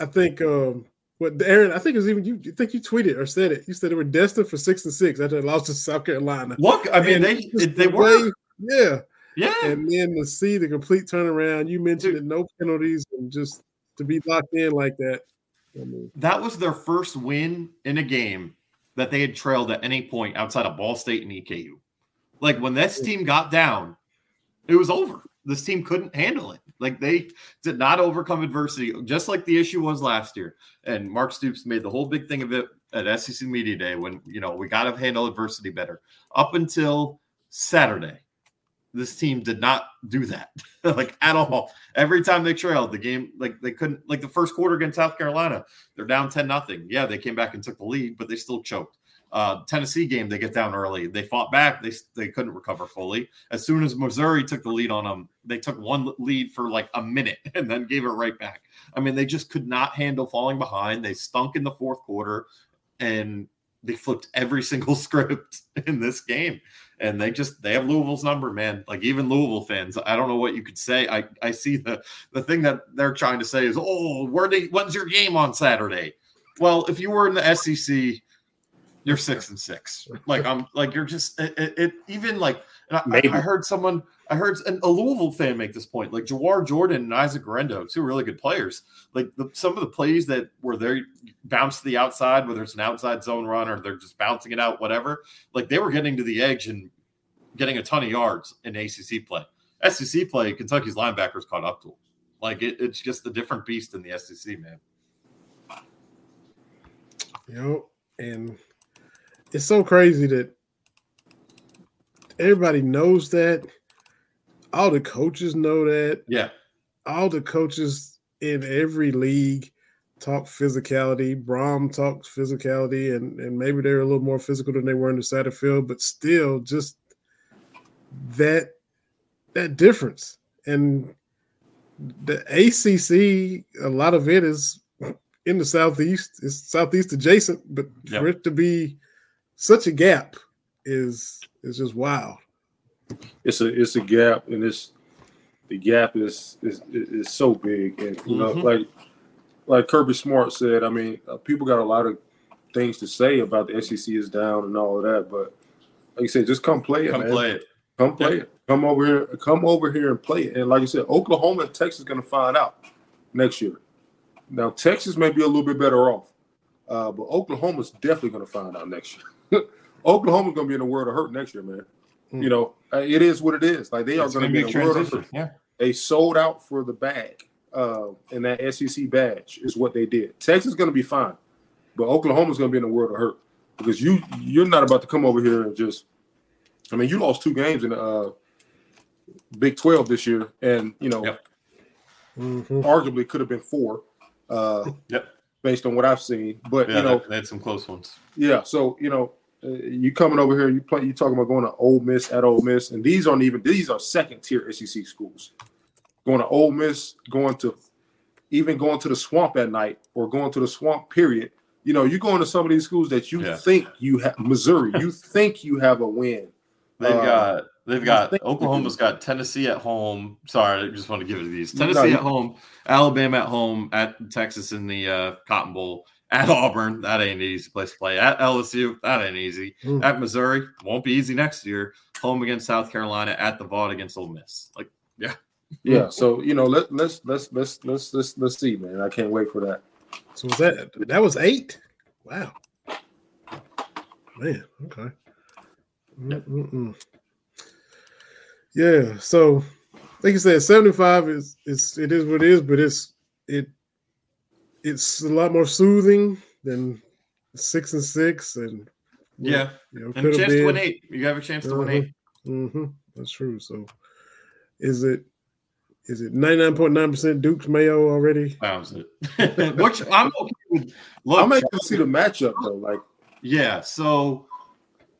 I think um what Aaron, I think it was even you. I think you tweeted or said it. You said they were destined for six and six after they lost to South Carolina. Look, I mean, and they they, they were. Yeah, yeah. And then to see the complete turnaround, you mentioned it, no penalties, and just to be locked in like that. That was their first win in a game that they had trailed at any point outside of Ball State and EKU. Like when this team got down, it was over. This team couldn't handle it. Like they did not overcome adversity, just like the issue was last year. And Mark Stoops made the whole big thing of it at SEC Media Day when you know we got to handle adversity better. Up until Saturday, this team did not do that like at all. Every time they trailed the game, like they couldn't like the first quarter against South Carolina, they're down 10 nothing. Yeah, they came back and took the lead, but they still choked. Uh, Tennessee game, they get down early. They fought back. They they couldn't recover fully. As soon as Missouri took the lead on them, they took one lead for like a minute and then gave it right back. I mean, they just could not handle falling behind. They stunk in the fourth quarter, and they flipped every single script in this game and they just they have Louisville's number, man. Like even Louisville fans, I don't know what you could say. I I see the the thing that they're trying to say is, oh, where they when's your game on Saturday? Well, if you were in the SEC, you're six and six. Like I'm like you're just it, it, it even like I, I, heard someone I heard a Louisville fan make this point. Like Jawhar Jordan and Isaac Guerendo, two really good players. Like the, some of the plays that were there bounce to the outside, whether it's an outside zone run or they're just bouncing it out, whatever. Like they were getting to the edge and getting a ton of yards in ACC play. SEC play, Kentucky's linebackers caught up to them. Like it, it's just a different beast in the SEC, man. You know, and it's so crazy that everybody knows that. All the coaches know that. Yeah. All the coaches in every league talk physicality. Brohm talks physicality, and, and maybe they're a little more physical than they were in the side of field, but still just that that difference. And the ACC, a lot of it is in the southeast. It's southeast adjacent, but yep. for it to be such a gap is is just wild. It's a it's a gap, and it's the gap is is is so big, and you know, Mhm. like like Kirby Smart said, I mean, uh, people got a lot of things to say about the SEC is down and all of that, but like you said, just come play it, Come man. play it. Come play Yeah. it. Come over here. Come over here and play it. And like you said, Oklahoma and Texas going to find out next year. Now Texas may be a little bit better off, uh, but Oklahoma's definitely going to find out next year. Oklahoma's going to be in the world of hurt next year, man. Hmm. You know, uh, it is what it is. Like they are going to gonna be be in a the world of hurt. Yeah. They sold out for the bag, uh, and that SEC badge is what they did. Texas is going to be fine, but Oklahoma's going to be in the world of hurt because you you're not about to come over here and just. I mean, you lost two games in the uh, Big Twelve this year, and you know, Yep. Mhm. arguably could have been four, uh, Yep. based on what I've seen. But Yeah, you know, they, they had some close ones. yeah. So you know, you coming over here, you play, you talking about going to Ole Miss at Ole Miss, and these aren't even these are second tier SEC schools. Going to Ole Miss, going to even going to the swamp at night, or going to the swamp. Period. You know, you're going to some of these schools that you Yeah. think you have Missouri. you think you have a win. They've Uh, got they've got Oklahoma's got Tennessee at home. Sorry, I just want to give it to these. Tennessee you- at home, Alabama at home, at Texas in the uh, Cotton Bowl, at Auburn. That ain't an easy place to play. At LSU, that ain't easy. Mm. At Missouri, won't be easy next year. Home against South Carolina. At the Vaught against Ole Miss. Like Yeah. Yeah. So you know, let let's let's let's let's let's let's see, man. I can't wait for that. So was that that was eight? Wow. Man, okay. Mm-mm-mm. Yeah, so like you said, 75 is is it is what it is, but it's it it's a lot more soothing than six and six and yeah, you know, and could have chance to win eight. You have a chance to win Uh-huh. eight. hmm That's true. So is it is it 99.9% Duke's Mayo already? Sounds it. Which I'm okay with. Look, I'm anxious to see the matchup though. Like, Yeah. So,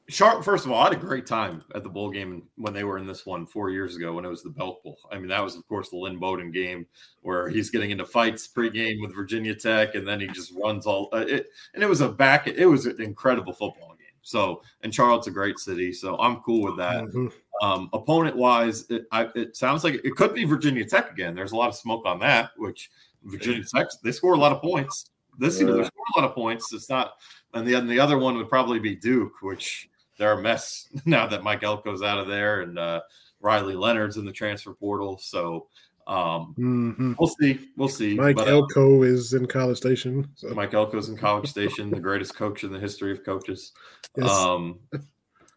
Sharp, first of all, I had a great time at the bowl game when they were in this one four years ago when it was the Belk Bowl. I mean, that was, of course, the Lynn Bowden game where he's getting into fights pregame with Virginia Tech and then he just runs all uh, it. And it was a back, it was an incredible football game. So, and Charlotte's a great city. So I'm cool with that. Mhm. Um, opponent wise, it, I, it sounds like it could be Virginia Tech again. There's a lot of smoke on that, which Virginia Tech they score a lot of points this year. They score a lot of points. It's not, and the and the other one would probably be Duke, which they're a mess now that Mike Elko's out of there and uh, Riley Leonard's in the transfer portal. So um, Mhm. we'll see, we'll see. Mike But, uh, Elko is in College Station. So. Mike Elko's in College Station, the greatest coach in the history of coaches. Yes. Um,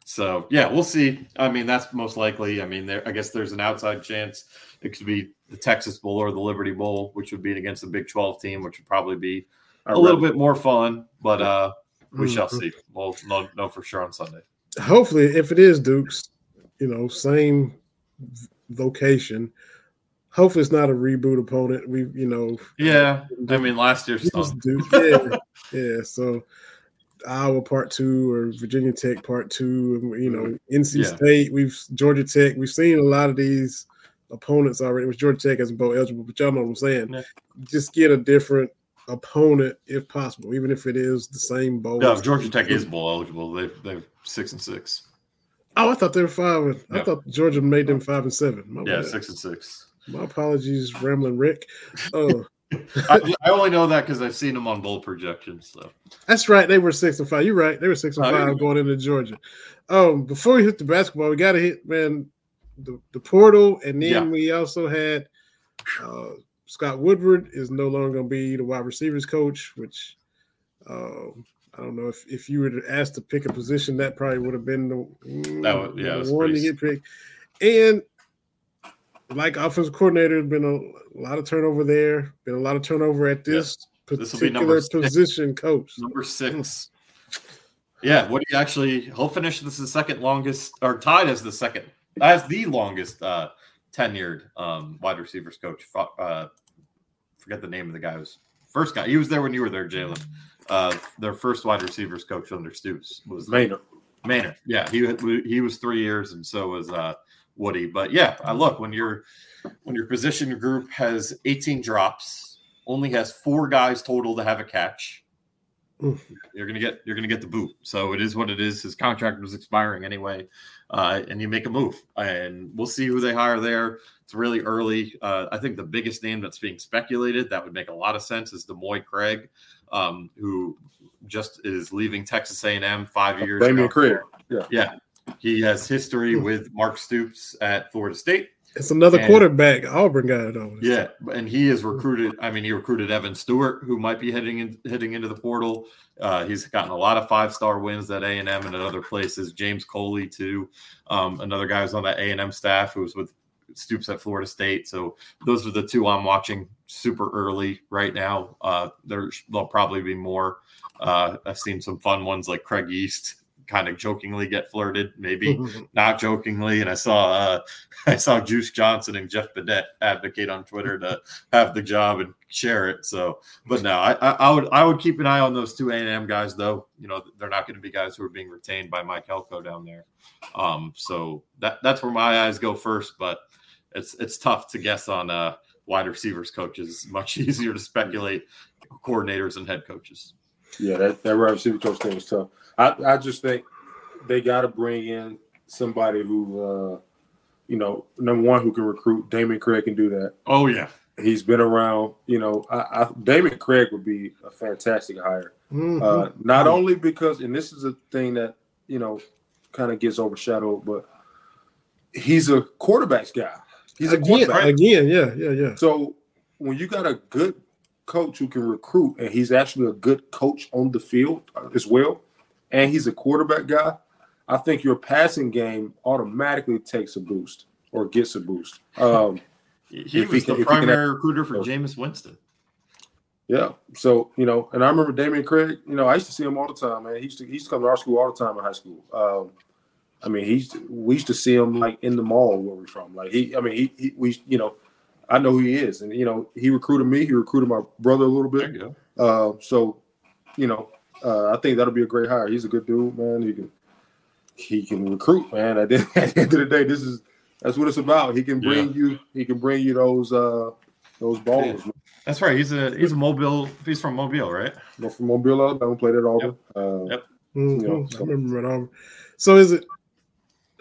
so yeah, we'll see. I mean, that's most likely. I mean, there. I guess there's an outside chance it could be the Texas Bowl or the Liberty Bowl, which would be against a Big 12 team, which would probably be a little bit more fun. But uh, we shall Mhm. see. We'll know, know for sure on Sunday. Hopefully, if it is Duke's, you know, same location. Hopefully, it's not a reboot opponent. We, you know, Yeah, I mean, last year It was. Duke. Yeah, yeah. So Iowa Part Two or Virginia Tech Part Two, you know NC Yeah. State. We've Georgia Tech. We've seen a lot of these opponents already. Which Georgia Tech isn't bowl eligible, but y'all know what I'm saying. Yeah. Just get a different opponent if possible, even if it is the same bowl. No, Georgia Tech is bowl eligible. They they're six and six. Oh, I thought they were five. And, I thought Georgia made them five and seven. My, Yeah, bad. six and six. My apologies, Rambling Rick. Oh, I, I only know that because I've seen them on bowl projections. So That's right. They were six and five. You're right. They were six and Oh, five going into Georgia. Um, before we hit the basketball, we got to hit man the, the portal, and then Yeah. we also had uh, Scott Woodward is no longer going to be the wide receivers coach, which um, I don't know if if you were to ask to pick a position, that probably would have been the, That would- yeah, the was one to get picked. And like offensive coordinator, been a, lot of turnover there. Been a lot of turnover at this This will be number particular six. position coach. number six. Yeah, what do you actually? He'll finish this is the second longest, or tied as the second, as the longest uh, tenured um, wide receivers coach. Uh, forget the name of the guy. who's first guy. He was there when you were there, Jalen. Uh, their first wide receivers coach under Stoops was Mainord. Mainord. Yeah, he he was three years, and so was uh, Woody. But yeah, I look when your when your position group has 18 drops, only has four guys total to have a catch. You're gonna get you're gonna get the boot. So it is what it is. His contract was expiring anyway, uh, and you make a move, and we'll see who they hire there. It's really early. Uh, I think the biggest name that's being speculated that would make a lot of sense is Dameyune Craig, um, who just is leaving Texas A&M five years. Ago. Craig. Yeah. Yeah, he has history Hmm. with Mark Stoops at Florida State. It's another And- quarterback. Auburn got it on. Yeah, and he is recruited. I mean, he recruited Evan Stewart, who might be heading in, heading into the portal. Uh, he's gotten a lot of five star wins at A and M and at other places. James Coley too, um, another guy who's on that A and M staff who was with Stoops at Florida State. So those are the two I'm watching super early right now. Uh, there, there'll probably be more. Uh, I've seen some fun ones like Craig East kind of jokingly get flirted, maybe not jokingly. And I saw uh, I saw Juice Johnson and Jeff Badet advocate on Twitter to have the job and share it. So, but no, I, I, I would I would keep an eye on those two A and M guys, though. You know, they're not going to be guys who are being retained by Mike Elko down there. Um, so that that's where my eyes go first. But it's it's tough to guess on uh, wide receivers coaches. Much easier to speculate coordinators and head coaches. Yeah, that, that wide receiver coach thing is tough. I, I just think they got to bring in somebody who, uh, you know, number one, who can recruit. Dameyune Craig can do that. Oh yeah, He's been around. You know, I, I, Dameyune Craig would be a fantastic hire. Mhm. Uh, not only because, and this is a thing that you know kind of gets overshadowed, but he's a quarterbacks guy. He's a again, quarterback. again, yeah, yeah, yeah. So when you got a good coach who can recruit, and he's actually a good coach on the field as well, and he's a quarterback guy, I think your passing game automatically takes a boost or gets a boost. Um, he, If he was can- the if he can primary recruiter for Jameis Winston. yeah. So you know, and I remember Dameyune Craig. You know, I used to see him all the time, man. He used to he used to come to our school all the time in high school. Um, I mean, he's we used to see him like in the mall where we're from. Like he, I mean, he, he we you know, I know who he is, and you know, he recruited me. He recruited my brother a little bit. you. Uh, so, you know, uh, I think that'll be a great hire. He's a good dude, man. He can he can recruit, man. At the, at the end of the day, this is that's what it's about. He can bring you he can bring you those uh those balls. man. That's right. He's a he's a mobile. He's from Mobile, right? Go from Mobile, Alabama, played at Auburn. Uh, Yep. Mhm. Yeah, so- I remember at Auburn. So is it?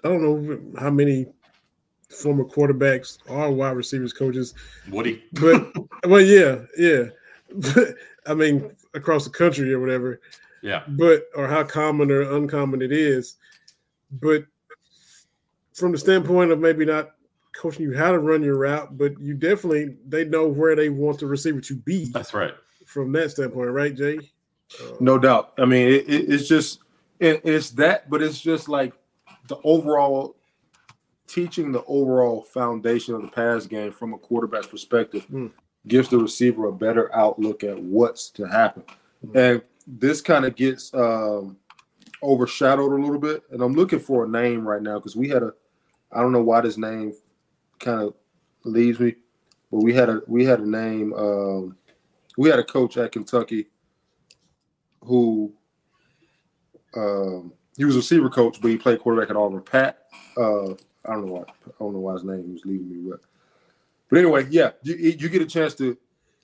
I don't know how many former quarterbacks are wide receivers coaches, Woody. but well, yeah, yeah. But, I mean, across the country or whatever. Yeah. but or how common or uncommon it is. But from the standpoint of maybe not coaching you how to run your route, but you definitely they know where they want the receiver to be That's right. from that standpoint, right, Jay? Uh, No doubt. I mean, it, it, it's just it, it's that, but it's just like the overall teaching the overall foundation of the pass game from a quarterback's perspective Hmm. gives the receiver a better outlook at what's to happen. Hmm. And this kind of gets um, overshadowed a little bit. And I'm looking for a name right now because we had a I don't know why this name kind of leaves me, but we had a we had a name. Um, we had a coach at Kentucky who um, he was a receiver coach, but he played quarterback at Auburn. Pat, uh, I don't know why I don't know why his name was leaving me, but but anyway, yeah, you you get a chance to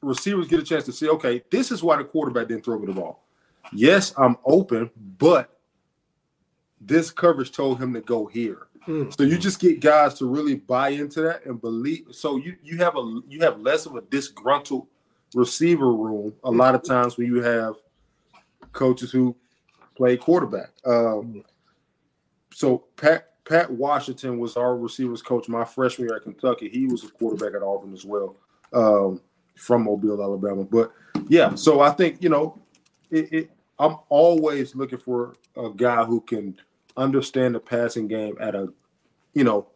receivers get a chance to see. Okay, this is why the quarterback didn't throw me the ball. Yes, I'm open, but this coverage told him to go here. Mm. So you just get guys to really buy into that and believe. So you you have a you have less of a disgruntled receiver room a lot of times when you have coaches who play quarterback. Um, so Pat Pat Washington was our receivers coach my freshman year at Kentucky. He was a quarterback at Auburn as well, um, from Mobile, Alabama. But yeah, so I think you know, it, it, I'm always looking for a guy who can understand the passing game at a, you know,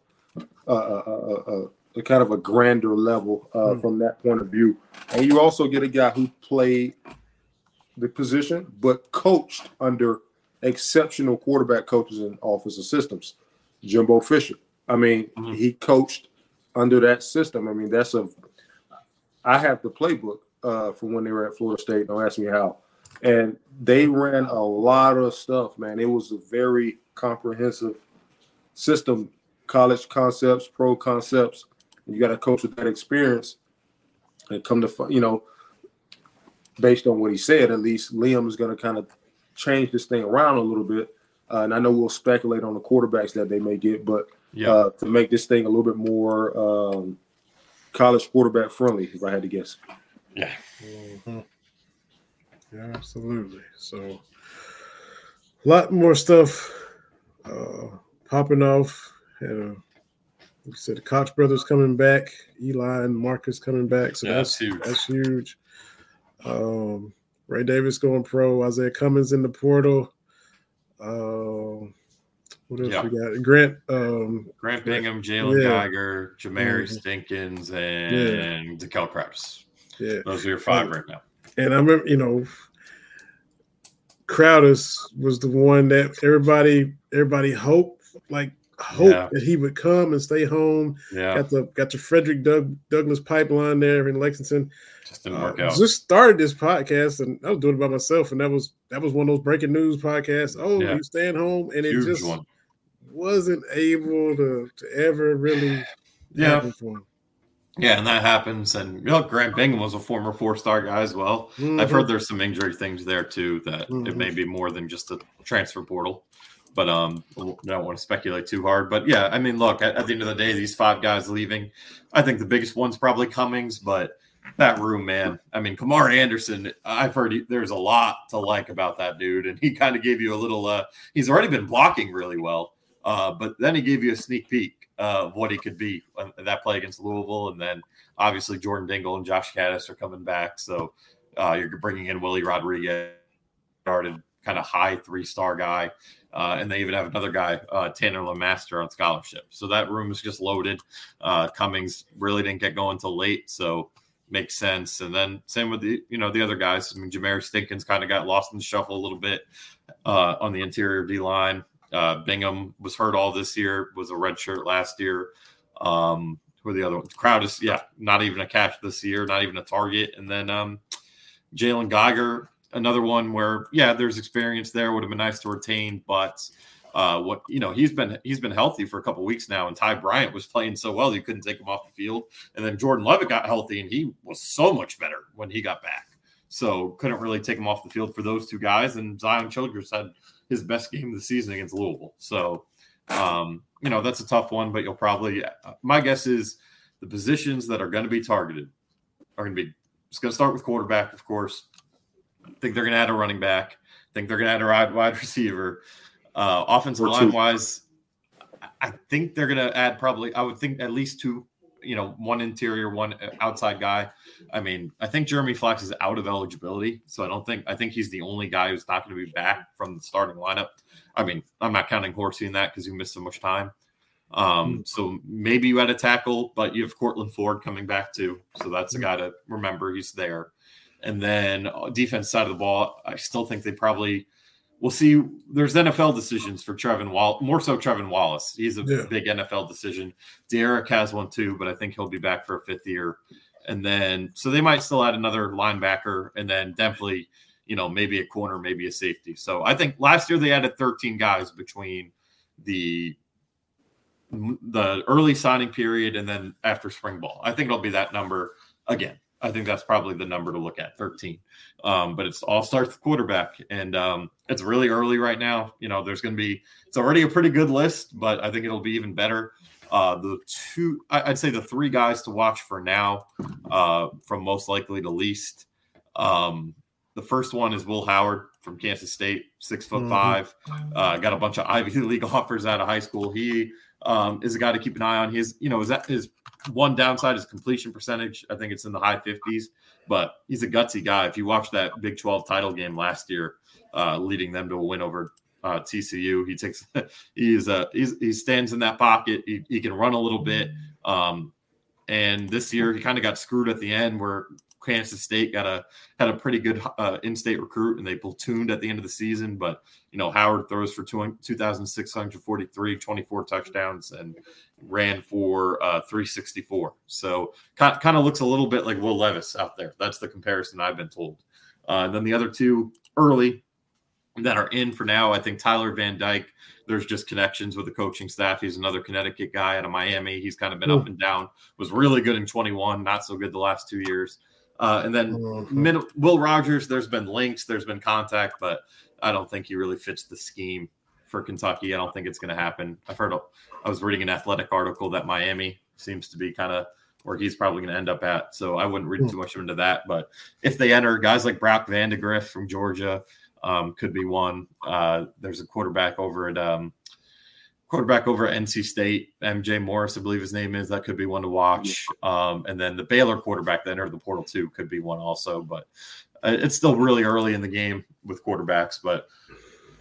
a, a, a, a, a kind of a grander level uh, Hmm. from that point of view. And you also get a guy who played the position but coached under exceptional quarterback coaches and offensive systems. Jimbo Fisher. I mean, Mhm. he coached under that system. I mean, that's a. I have the playbook uh, from when they were at Florida State. Don't ask me how. And they ran a lot of stuff, man. It was a very comprehensive system, college concepts, pro concepts. You got to coach with that experience and come to, you know, based on what he said, at least Liam is going to kind of change this thing around a little bit. Uh, and I know we'll speculate on the quarterbacks that they may get, but Yeah. uh, to make this thing a little bit more um, college quarterback friendly, if I had to guess. yeah. Mhm. Yeah, absolutely. So, a lot more stuff uh, popping off. Had a, like you said, the Cox brothers coming back, Eli and Marques coming back. So Yeah, that's that's huge. That's huge. Um, Ray Davis going pro. Izayah Cummings in the portal. Um, what else Yeah. we got? Grant. Um, Grant Bingham, Jalen Yeah. Geiger, Jamari Mhm. Stinkins, and DeKel Crowdus. yeah, Those are your five right now. and I remember, you know, Crowdus was the one that everybody everybody hoped like hope Yeah. that he would come and stay home. Yeah, Got the got the Frederick Doug, Douglas pipeline there in Lexington. just didn't Uh, work out. Just started this podcast and I was doing it by myself, and that was that was one of those breaking news podcasts. Oh, Yeah. he's staying home, and it just one. wasn't able to to ever really Yeah, yeah, and that happens. And you know, Grant Bingham was a former four-star guy as well. I've Mhm. heard there's some injury things there too that it Mhm. may be more than just a transfer portal. But um, I don't want to speculate too hard. But yeah, I mean, look, at, at the end of the day, these five guys leaving. I think the biggest one's probably Cummings, but that room, man. I mean, Khamari Anderson. I've heard he, there's a lot to like about that dude, and he kind of gave you a little. Uh, he's already been blocking really well, uh, but then he gave you a sneak peek of what he could be that play against Louisville, and then obviously Jordan Dingle and Josh Kattus are coming back, so uh, you're bringing in Willie Rodriguez, started kind of high three star guy. Uh, and they even have another guy, uh, Tanner Lemaster, on scholarship. So that room is just loaded. Uh, Cummings really didn't get going till late, so makes sense. And then same with the you know the other guys. I mean, Jameer Stinkins kind of got lost in the shuffle a little bit uh, on the interior D line. Uh, Bingham was hurt all this year, was a red shirt last year. Um, who are the other ones? Crowdus yeah, not even a catch this year, not even a target. And then um, Jalen Geiger, another one where yeah, there's experience there. Would have been nice to retain, but uh, what you know, he's been he's been healthy for a couple weeks now, and Ty Bryant was playing so well you couldn't take him off the field. And then Jordan Lovett got healthy, and he was so much better when he got back. So couldn't really take him off the field for those two guys. And Zion Childress had his best game of the season against Louisville. So um, you know that's a tough one, but you'll probably. My guess is the positions that are going to be targeted are going to be. It's going to start with quarterback, of course. Think they're going to add a running back. Think they're going to add a wide, wide receiver. Uh, offensive Or two. line wise, I think they're going to add probably. I would think at least two. You know, one interior, one outside guy. I mean, I think Jeremy Flax is out of eligibility, so I don't think. I think he's the only guy who's not going to be back from the starting lineup. I mean, I'm not counting Horsey in that because he missed so much time. Um, so maybe you had a tackle, but you have Courtland Ford coming back too. So that's a guy to remember. He's there. And then uh, defense side of the ball, I still think they probably we'll see. There's NFL decisions for Trevin Wall, more so Trevin Wallace. He's a Yeah. big NFL decision. Derek has one too, but I think he'll be back for a fifth year. And then so they might still add another linebacker, and then definitely, you know, maybe a corner, maybe a safety. So I think last year they added 13 guys between the the early signing period and then after spring ball. I think it'll be that number again. I think that's probably the number to look at, 13. Um, but it's all starts with quarterback, and um, it's really early right now. You know, there's going to be it's already a pretty good list, but I think it'll be even better. Uh, the two, I'd say the three guys to watch for now, uh, from most likely to least. Um, the first one is Will Howard from Kansas State, six foot Mhm. five, uh, got a bunch of Ivy League offers out of high school. He um, is a guy to keep an eye on. His, you know, is that his one downside is completion percentage. I think it's in the high 50s, but he's a gutsy guy. If you watch that Big 12 title game last year, uh, leading them to a win over uh, TCU, he takes he's uh he's, he stands in that pocket. He, he can run a little bit. Um, and this year he kind of got screwed at the end where Kansas State got a had a pretty good uh, in-state recruit and they platooned at the end of the season. But you know Howard throws for 2,643, 24 touchdowns, and ran for uh, 364. So kind kind of looks a little bit like Will Levis out there. That's the comparison I've been told. Uh, and then the other two early that are in for now, I think Tyler Van Dyke. There's just connections with the coaching staff. He's another Connecticut guy out of Miami. He's kind of been up and down. Was really good in 21, not so good the last two years. Uh, and then Mhm. min- Will Rogers, there's been links, there's been contact, but I don't think he really fits the scheme for Kentucky. I don't think it's going to happen. I've heard, I was reading an athletic article that Miami seems to be kind of where he's probably going to end up at. So I wouldn't read Hmm. too much into that. But if they enter, guys like Brock Vandagriff from Georgia um, could be one. Uh, there's a quarterback over at um, quarterback over at NC State, MJ Morris, I believe his name is. That could be one to watch. Um, and then the Baylor quarterback that entered the portal too could be one also. But uh, it's still really early in the game with quarterbacks. But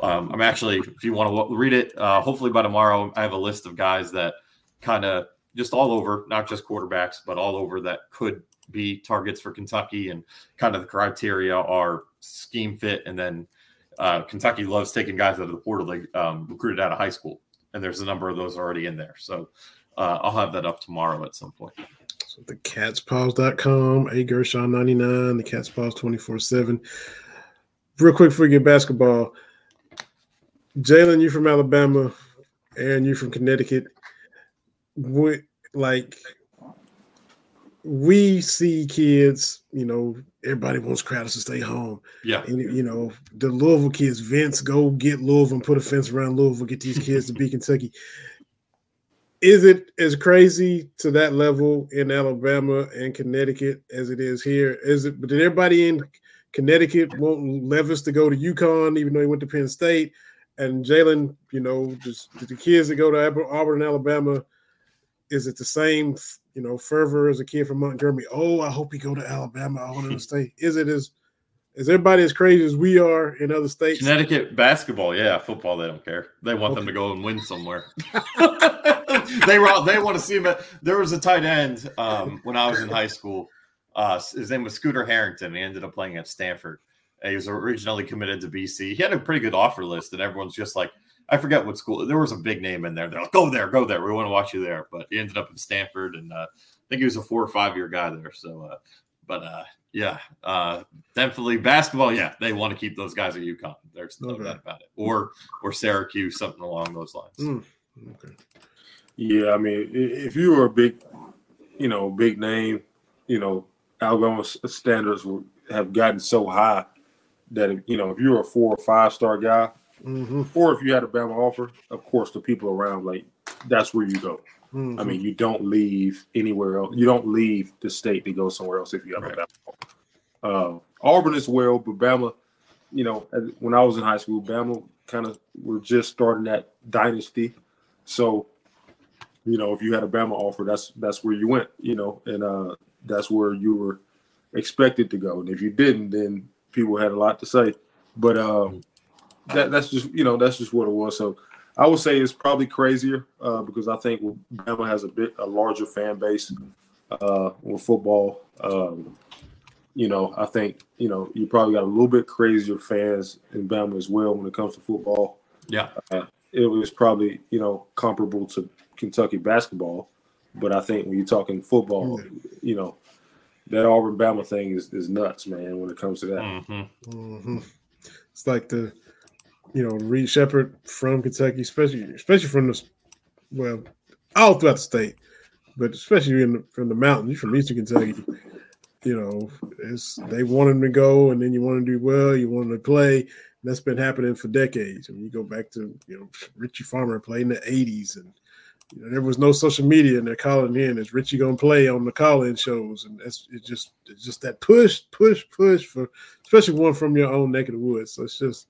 um, I'm actually, if you want to read it, uh, hopefully by tomorrow, I have a list of guys that kind of just all over, not just quarterbacks, but all over that could be targets for Kentucky. And kind of the criteria are scheme fit. And then uh, Kentucky loves taking guys out of the portal they um, recruited out of high school. And there's a number of those already in there. So uh, I'll have that up tomorrow at some point. So the catspause.com, A Gershon 99, the catspaws 24 7. Real quick for your basketball, Jalen, you from Alabama, Aaron, you from Connecticut. We, like, we see kids, you know, everybody wants Crowdus to stay home. Yeah. And, you know, the Louisville kids, Vince, go get Louisville and put a fence around Louisville, get these kids to be Kentucky. Is it as crazy to that level in Alabama and Connecticut as it is here? Is it, but did everybody in Connecticut want Levis to go to UConn, even though he went to Penn State? And Jalen, you know, just the kids that go to Auburn, Alabama, is it the same, you know, fervor as a kid from Montgomery? Oh, I hope he go to Alabama. I want him to stay. Is it as is everybody as crazy as we are in other states? Connecticut basketball, yeah, football, they don't care. They want them to go and win somewhere. they were, they want to see him. At, there was a tight end um, when I was in high school. Uh, his name was Scooter Harrington. He ended up playing at Stanford. He was originally committed to BC. He had a pretty good offer list, and everyone's just like, I forget what school. There was a big name in there. They're like, go there, go there. We want to watch you there. But he ended up in Stanford, and uh, I think he was a four or five year guy there. So, uh, but uh, yeah, uh, definitely basketball. Yeah, they want to keep those guys at UConn. There's no Okay. doubt about it. Or or Syracuse, something along those lines. Mm, okay. Yeah, I mean, if you were a big, you know, big name, you know, Alabama standards have gotten so high that you know, if you're a four or five star guy, hmm or if you had a Bama offer, of course, the people around like that's where you go. hmm I mean, you don't leave anywhere else. You don't leave the state to go somewhere else if you have Right. a Bama offer. Uh, Auburn as well, but Bama, you know, when I was in high school, Bama kind of were just starting that dynasty. So, you know, if you had a Bama offer, that's that's where you went, you know, and uh, that's where you were expected to go. And if you didn't, then people had a lot to say. But uh, that that's just you know that's just what it was. So I would say it's probably crazier uh, because I think Bama has a bit a larger fan base uh, with football. Um, you know, I think you know you probably got a little bit crazier fans in Bama as well when it comes to football. Yeah. It was probably you know comparable to Kentucky basketball, but I think when you're talking football, you know that Auburn Bama thing is, is nuts, man. When it comes to that, Mhm. hmm It's like the, you know, Reed Sheppard from Kentucky, especially especially from the, well, all throughout the state, but especially in the, from the mountains. You from Eastern Kentucky, you know, it's they want him to go, and then you want to do well, you want to play. That's been happening for decades. I mean, you go back to you know Richie Farmer played in the '80s, and you know, there was no social media, and they're calling in. Is Richie gonna play on the call-in shows? And that's it's just it's just that push, push, push for especially one from your own neck of the woods. So it's just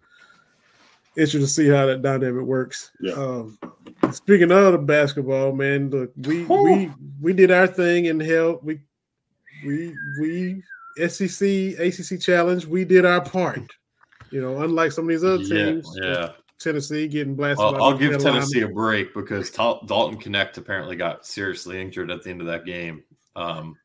interesting to see how that dynamic works. Yeah. Um, speaking of the basketball, man, look, we we we did our thing and held we we we SEC ACC challenge. We did our part. You know, unlike some of these other teams, yeah. Tennessee getting blasted. Well, by I'll give Carolina. Tennessee a break because Tal- Dalton Knecht apparently got seriously injured at the end of that game. Um,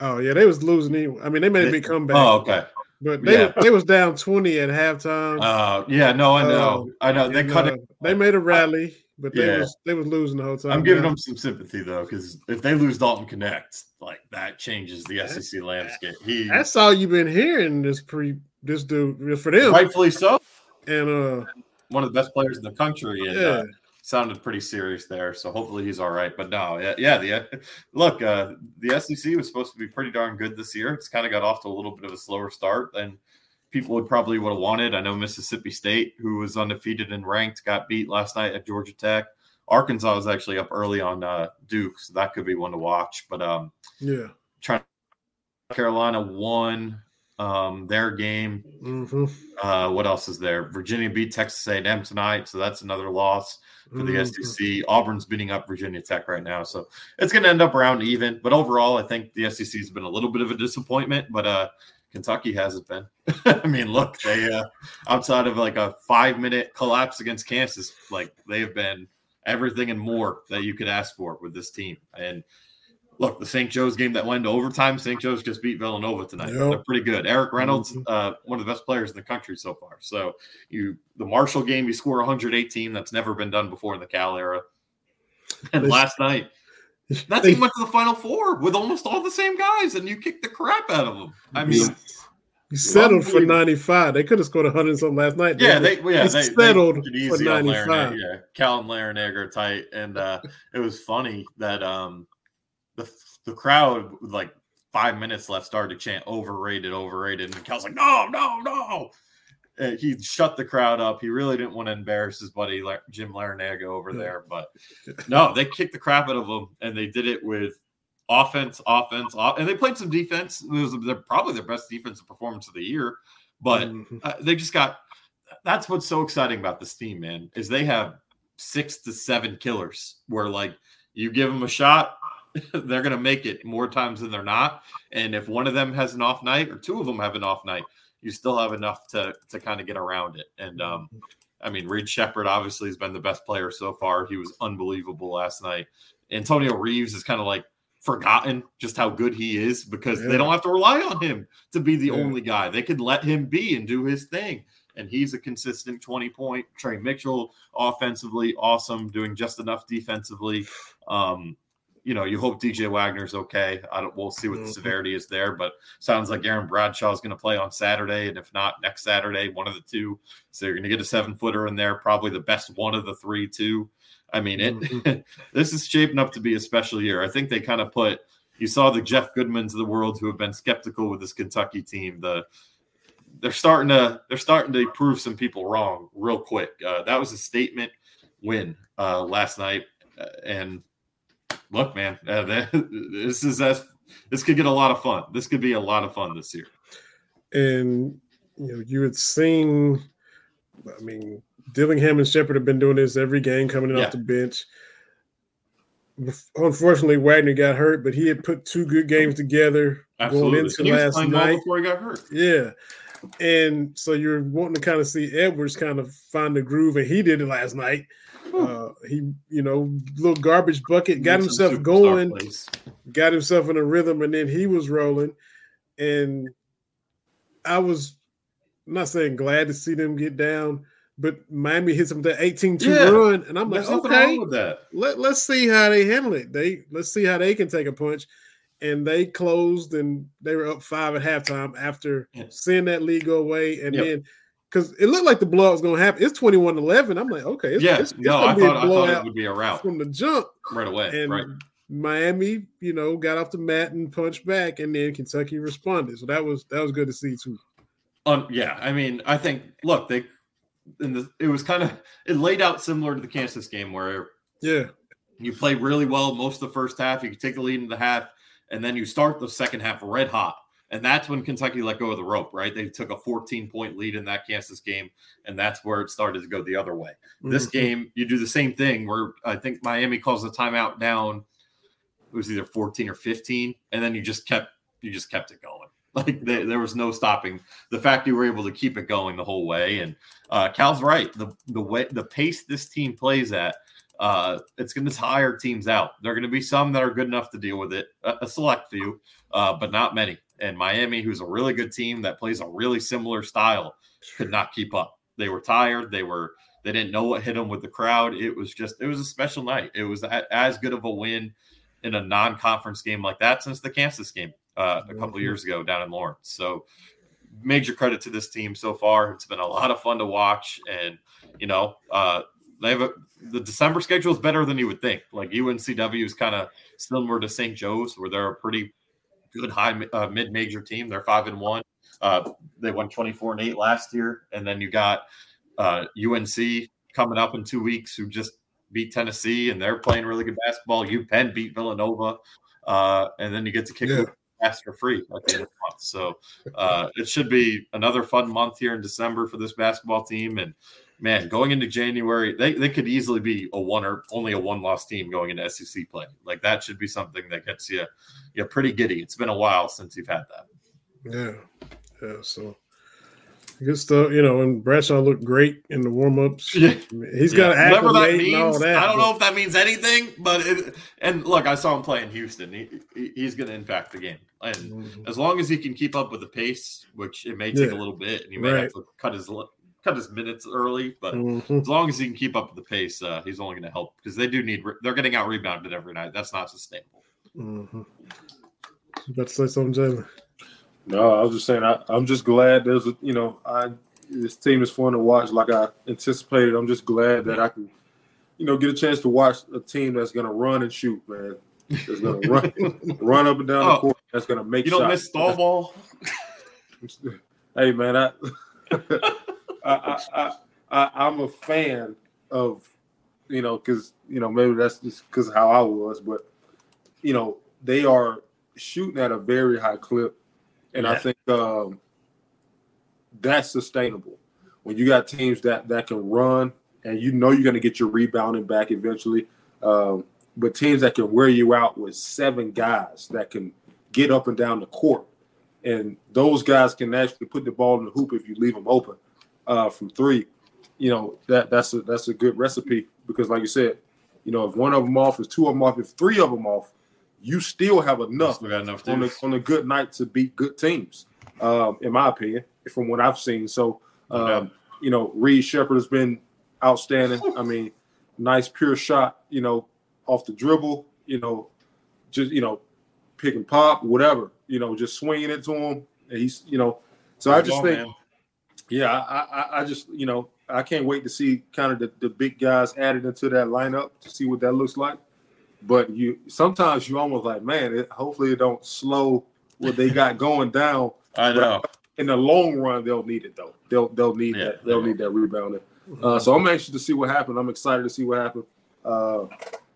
Oh yeah, they was losing. Anyway. I mean, they made a big comeback. oh, okay. But they Yeah. they was down twenty at halftime. Uh, yeah, no, I know, Um, I know. They and, cut uh, it. They made a rally, but they Yeah. was they was losing the whole time. I'm giving Now, them some sympathy though, because if they lose Dalton Knecht, like that changes the SEC landscape. He That's all you've been hearing this pre this dude for them. rightfully so, And uh one of the best players in the country. And yeah, uh, sounded pretty serious there. So hopefully he's all right. But no, yeah, yeah. The look, uh, the SEC was supposed to be pretty darn good this year. It's kind of got off to a little bit of a slower start than people would probably would have wanted. I know Mississippi State, who was undefeated and ranked, got beat last night at Georgia Tech. Arkansas was actually up early on uh, Duke, so that could be one to watch. But um, yeah, trying Carolina won um, their game. Mm-hmm. Uh, what else is there? Virginia beat Texas A&M tonight, so that's another loss for the Mhm. SEC. Auburn's beating up Virginia Tech right now, so it's going to end up around even. But overall, I think the SEC has been a little bit of a disappointment, but uh, Kentucky hasn't been. I mean, look, they uh, outside of like a five minute collapse against Kansas, like they have been everything and more that you could ask for with this team. And look, the St. Joe's game that went to overtime, St. Joe's just beat Villanova tonight. Yep. They're pretty good. Erik Reynolds, Mhm. uh, one of the best players in the country so far. So you, the Marshall game, you score 118. That's never been done before in the Cal era. And They- last night, that They- team went to the Final Four with almost all the same guys, and you kicked the crap out of them. I mean, You settled for 95. They could have scored 100 and something last night. Yeah, didn't they yeah they, settled they for 95. Yeah, Cal and Larranaga are tight, and uh, it was funny that um the the crowd like five minutes left started to chant overrated, overrated, and Cal's like no, no, no. And he shut the crowd up. He really didn't want to embarrass his buddy Jim Larranaga over there, but no, they kicked the crap out of him, and they did it with offense, offense, off- and they played some defense. It was their, probably their best defensive performance of the year, but Mhm. uh, they just got that's what's so exciting about this team man is they have six to seven killers where like you give them a shot they're going to make it more times than they're not and if one of them has an off night or two of them have an off night you still have enough to to kind of get around it and um i mean reed sheppard obviously has been the best player so far he was unbelievable last night antonio reeves is kind of like forgotten just how good he is because Yeah. they don't have to rely on him to be the Yeah. only guy. They could let him be and do his thing. And he's a consistent 20 point. Tre Mitchell, offensively, awesome, doing just enough defensively. Um, you know, you hope DJ Wagner's okay. I don't we'll see what the Mhm. severity is there, but sounds like Aaron Bradshaw is going to play on Saturday, and if not next Saturday, one of the two. So you're going to get a seven footer in there, probably the best one of the three, too. I mean, it Mhm. this is shaping up to be a special year. I think they kind of put you saw the Jeff Goodmans of the world who have been skeptical with this Kentucky team. The they're starting to they're starting to prove some people wrong real quick. Uh, that was a statement win uh, last night, Uh, and look, man, uh, that, this is this could get a lot of fun. This could be a lot of fun this year. and you know you had seen i mean dillingham and sheppard have been doing this every game coming in Yeah. off the bench unfortunately wagner got hurt but he had put two good games together Absolutely, going into he last night before he got hurt. yeah and so you're wanting to kind of see edwards kind of find the groove and he did it last night uh, he you know little garbage bucket got himself going got himself in a rhythm, and then he was rolling. And I was I'm not saying glad to see them get down, but Miami hits them that 18 2 Yeah. run. And I'm like, There's okay, wrong with that. let, let's see how they handle it. They let's see how they can take a punch. And they closed and they were up five at halftime after Yeah. seeing that lead go away. And Yep. then because it looked like the blowout was gonna happen. It's 21 11. I'm like, okay, it's, yeah, it's, it's no, I be a thought I thought it would be a rout from the jump. right away. And right. Miami, you know, got off the mat and punched back, and then Kentucky responded. So that was that was good to see too. Um, yeah, I mean, I think look, they in the it was kind of it laid out similar to the Kansas game where Yeah, you play really well most of the first half, you can take the lead in the half, and then you start the second half red hot. And that's when Kentucky let go of the rope, right? They took a 14 point lead in that Kansas game, and that's where it started to go the other way. This Mhm. game, you do the same thing where I think Miami calls the timeout down. It was either 14 or 15, and then you just kept you just kept it going. Like they, there was no stopping the fact you were able to keep it going the whole way. And uh, Cal's right. The the way the pace this team plays at, uh, it's going to tire teams out. There are going to be some that are good enough to deal with it, a, a select few, uh, but not many. And Miami, who's a really good team that plays a really similar style, could not keep up. They were tired. They were they didn't know what hit them with the crowd. It was just it was a special night. It was a, as good of a win in a non-conference game like that since the Kansas game uh, a couple Mhm. years ago down in Lawrence. So major credit to this team so far. It's been a lot of fun to watch, and you know, uh, they have a the December schedule is better than you would think. Like UNCW is kind of similar to St. Joe's, where they're a pretty good high uh, mid major team. They're five and one. Uh, they won twenty four and eight last year, and then you got uh, UNC coming up in two weeks, who just beat Tennessee, and they're playing really good basketball. UPenn beat Villanova, uh, and then you get to kick Yeah. pass for free at the end of the month. So uh, it should be another fun month here in December for this basketball team. And man, going into January, they, they could easily be a one or only a one loss team going into SEC play. Like that should be something that gets you you pretty giddy. It's been a while since you've had that. Yeah, yeah. So good stuff, you know. And Bradshaw looked great in the warm ups. Yeah. He's got Yeah. Whatever that acclimate and all means. that. I don't know if that means anything, but it, and look, I saw him play in Houston. He, he- he's going to impact the game, and Mhm. as long as he can keep up with the pace, which it may take Yeah. a little bit, and he may Right. have to cut his cut his minutes early, but Mhm. as long as he can keep up with the pace, uh, he's only going to help because they do need. They're getting out rebounded every night. That's not sustainable. Mhm. You about to say something, Jalen? No, I was just saying. I, I'm just glad there's a you know I this team is fun to watch like I anticipated. I'm just glad that I can you know get a chance to watch a team that's gonna run and shoot, man. That's gonna run run up and down Oh, the court. That's gonna make You don't shots. miss stall ball. hey man, I, I, I, I, I'm a fan of you know because you know maybe that's just because how I was, but you know they are shooting at a very high clip, and I think um, that's sustainable. When you got teams that that can run, and you know you're going to get your rebounding back eventually, um, but teams that can wear you out with seven guys that can get up and down the court, and those guys can actually put the ball in the hoop if you leave them open uh, from three. You know that that's a that's a good recipe because, like you said, you know if one of them off, if two of them off, if three of them off, you still have enough Still got enough on a, on a good night to beat good teams, um, in my opinion, from what I've seen. So, um, Yeah. you know, Reed Sheppard has been outstanding. I mean, nice pure shot, you know, off the dribble, you know, just you know, pick and pop, whatever, you know, just swinging it to him. And he's, you know, so I just think, man. Yeah, I, I, I just, you know, I can't wait to see kind of the, the big guys added into that lineup to see what that looks like. But you sometimes you almost like, man, it, hopefully it don't slow what they got going down. I know. In the long run, they'll need it though. They'll they'll need Yeah, that. they They'll will. need that rebounding. Uh, so I'm anxious to see what happens. I'm excited to see what happens. Uh,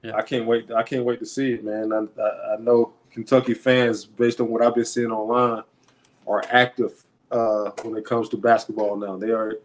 Yeah. I can't wait. I can't wait to see it, man. I, I, I know Kentucky fans, based on what I've been seeing online, are active uh, when it comes to basketball now. They are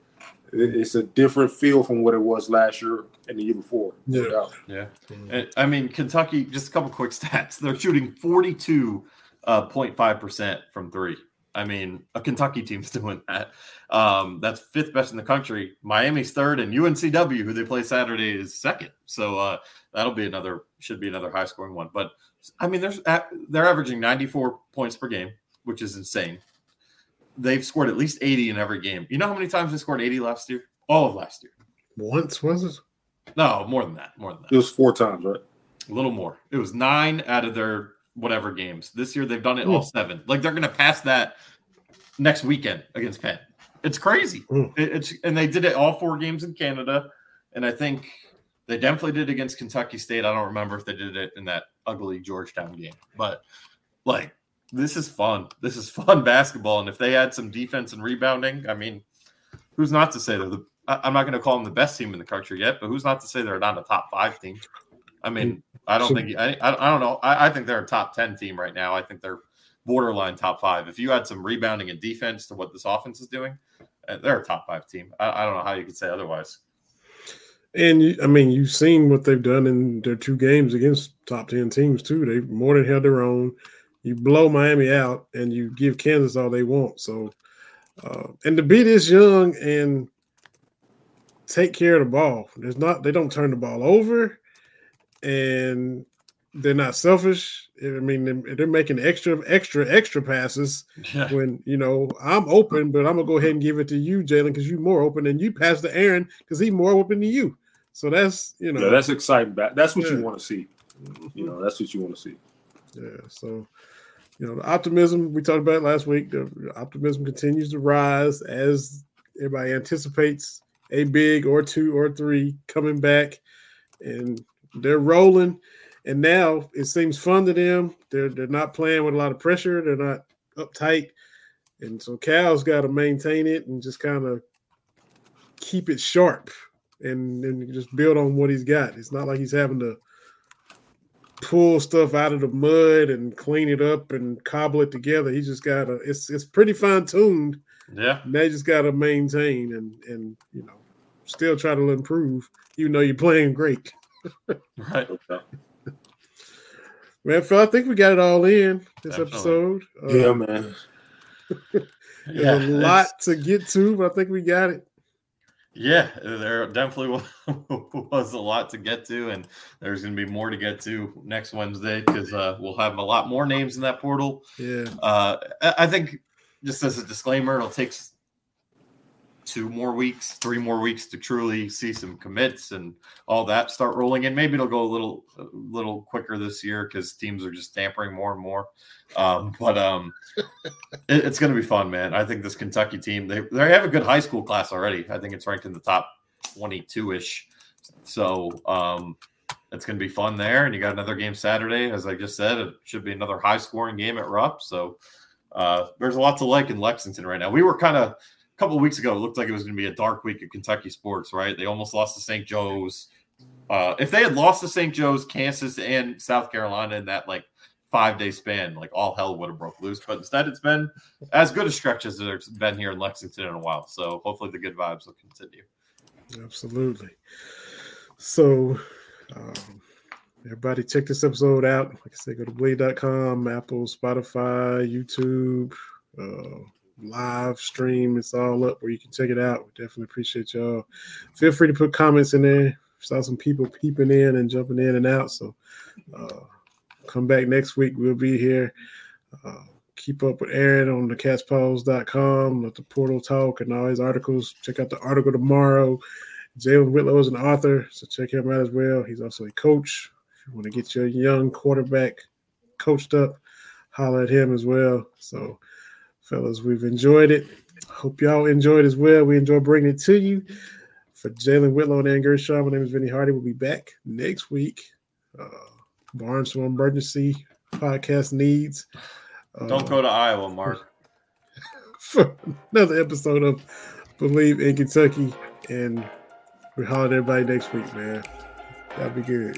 it's a different feel from what it was last year and the year before. no Yeah. Yeah. And, I mean, Kentucky, just a couple quick stats. They're shooting 42.5% from three. I mean, a Kentucky team's doing that. Um, that's fifth best in the country. Miami's third, and UNCW, who they play Saturday, is second. So uh, that'll be another, should be another high scoring one. But I mean, there's they're averaging 94 points per game, which is insane. They've scored at least 80 in every game. You know how many times they scored 80 last year? All of last year. Once was it? No, more than that. More than that. It was four times, right? A little more. It was nine out of their whatever games. This year they've done it all seven. Like they're gonna pass that next weekend against Penn. It's crazy. Mm. It- it's and they did it all four games in Canada, and I think they definitely did it against Kentucky State. I don't remember if they did it in that ugly Georgetown game, but like this is fun. This is fun basketball, and if they add some defense and rebounding, I mean, who's not to say they're the? I'm not going to call them the best team in the country yet, but who's not to say they're not a top five team? I mean, I don't think I, I, don't know. I, I think they're a top ten team right now. I think they're borderline top five. If you add some rebounding and defense to what this offense is doing, uh, they're a top five team. I, I don't know how you could say otherwise. And you, I mean, you've seen what they've done in their two games against top ten teams too. They've more than held their own. You blow Miami out, and you give Kansas all they want. So, uh, and to be this young and take care of the ball, there's not they don't turn the ball over, and they're not selfish. I mean, they're, making extra, extra, extra passes Yeah. when you know I'm open, but I'm gonna go ahead and give it to you, Jalen, because you're more open, and you pass to Aaron because he's more open than you. So that's you know, Yeah, that's exciting. That's what Yeah. you want to see. You know, that's what you want to see. yeah. So you know, the optimism we talked about last week. The optimism continues to rise as everybody anticipates a big or two or three coming back, and they're rolling. And now it seems fun to them. They're they're not playing with a lot of pressure. They're not uptight, and so Cal's got to maintain it and just kind of keep it sharp and and just build on what he's got. It's not like he's having to pull stuff out of the mud and clean it up and cobble it together. He just got to. It's it's pretty fine tuned. Yeah, they just got to maintain and and you know still try to improve, even though you're playing great. right. Man, Phil, I think we got it all in this Definitely. episode. Yeah, uh, man. There's yeah, a lot to get to, but I think we got it. Yeah, there definitely was a lot to get to, and there's going to be more to get to next Wednesday because uh, we'll have a lot more names in that portal. Yeah, uh, I think just as a disclaimer, it'll take two more weeks, three more weeks to truly see some commits and all that start rolling in. Maybe it'll go a little, a little quicker this year because teams are just tampering more and more. Um, but um, it, it's going to be fun, man. I think this Kentucky team they they have a good high school class already. I think it's ranked in the top twenty two ish. So um, it's going to be fun there. And you got another game Saturday, as I just said. It should be another high scoring game at Rupp. So uh, there's a lot to like in Lexington right now. We were kind of a couple weeks ago, it looked like it was going to be a dark week of Kentucky sports, right? They almost lost to St. Joe's. Uh, if they had lost to St. Joe's, Kansas, and South Carolina in that like five day span, like all hell would have broke loose. But instead, it's been as good a stretch as there's been here in Lexington in a while. So hopefully, the good vibes will continue. Absolutely. So, um, everybody, check this episode out. Like I said, go to Bleav.com, Apple, Spotify, YouTube. Uh, live stream. It's all up where you can check it out. We definitely appreciate y'all. Feel free to put comments in there. Saw some people peeping in and jumping in and out. So uh, come back next week. We'll be here. Uh, keep up with Aaron on the catspause.com, let the portal talk and all his articles. Check out the article tomorrow. Jalen Whitlow is an author, so check him out as well. He's also a coach. If you want to get your young quarterback coached up, holler at him as well. So fellas. We've enjoyed it. Hope y'all enjoyed as well. We enjoy bringing it to you. For Jalen Whitlow and Ann Shaw, my name is Vinny Hardy. We'll be back next week. Uh, Barnes from Emergency podcast needs. Uh, Don't go to Iowa, Mark. For another episode of Bleav in Kentucky. And we holler at everybody next week, man. That'll be good.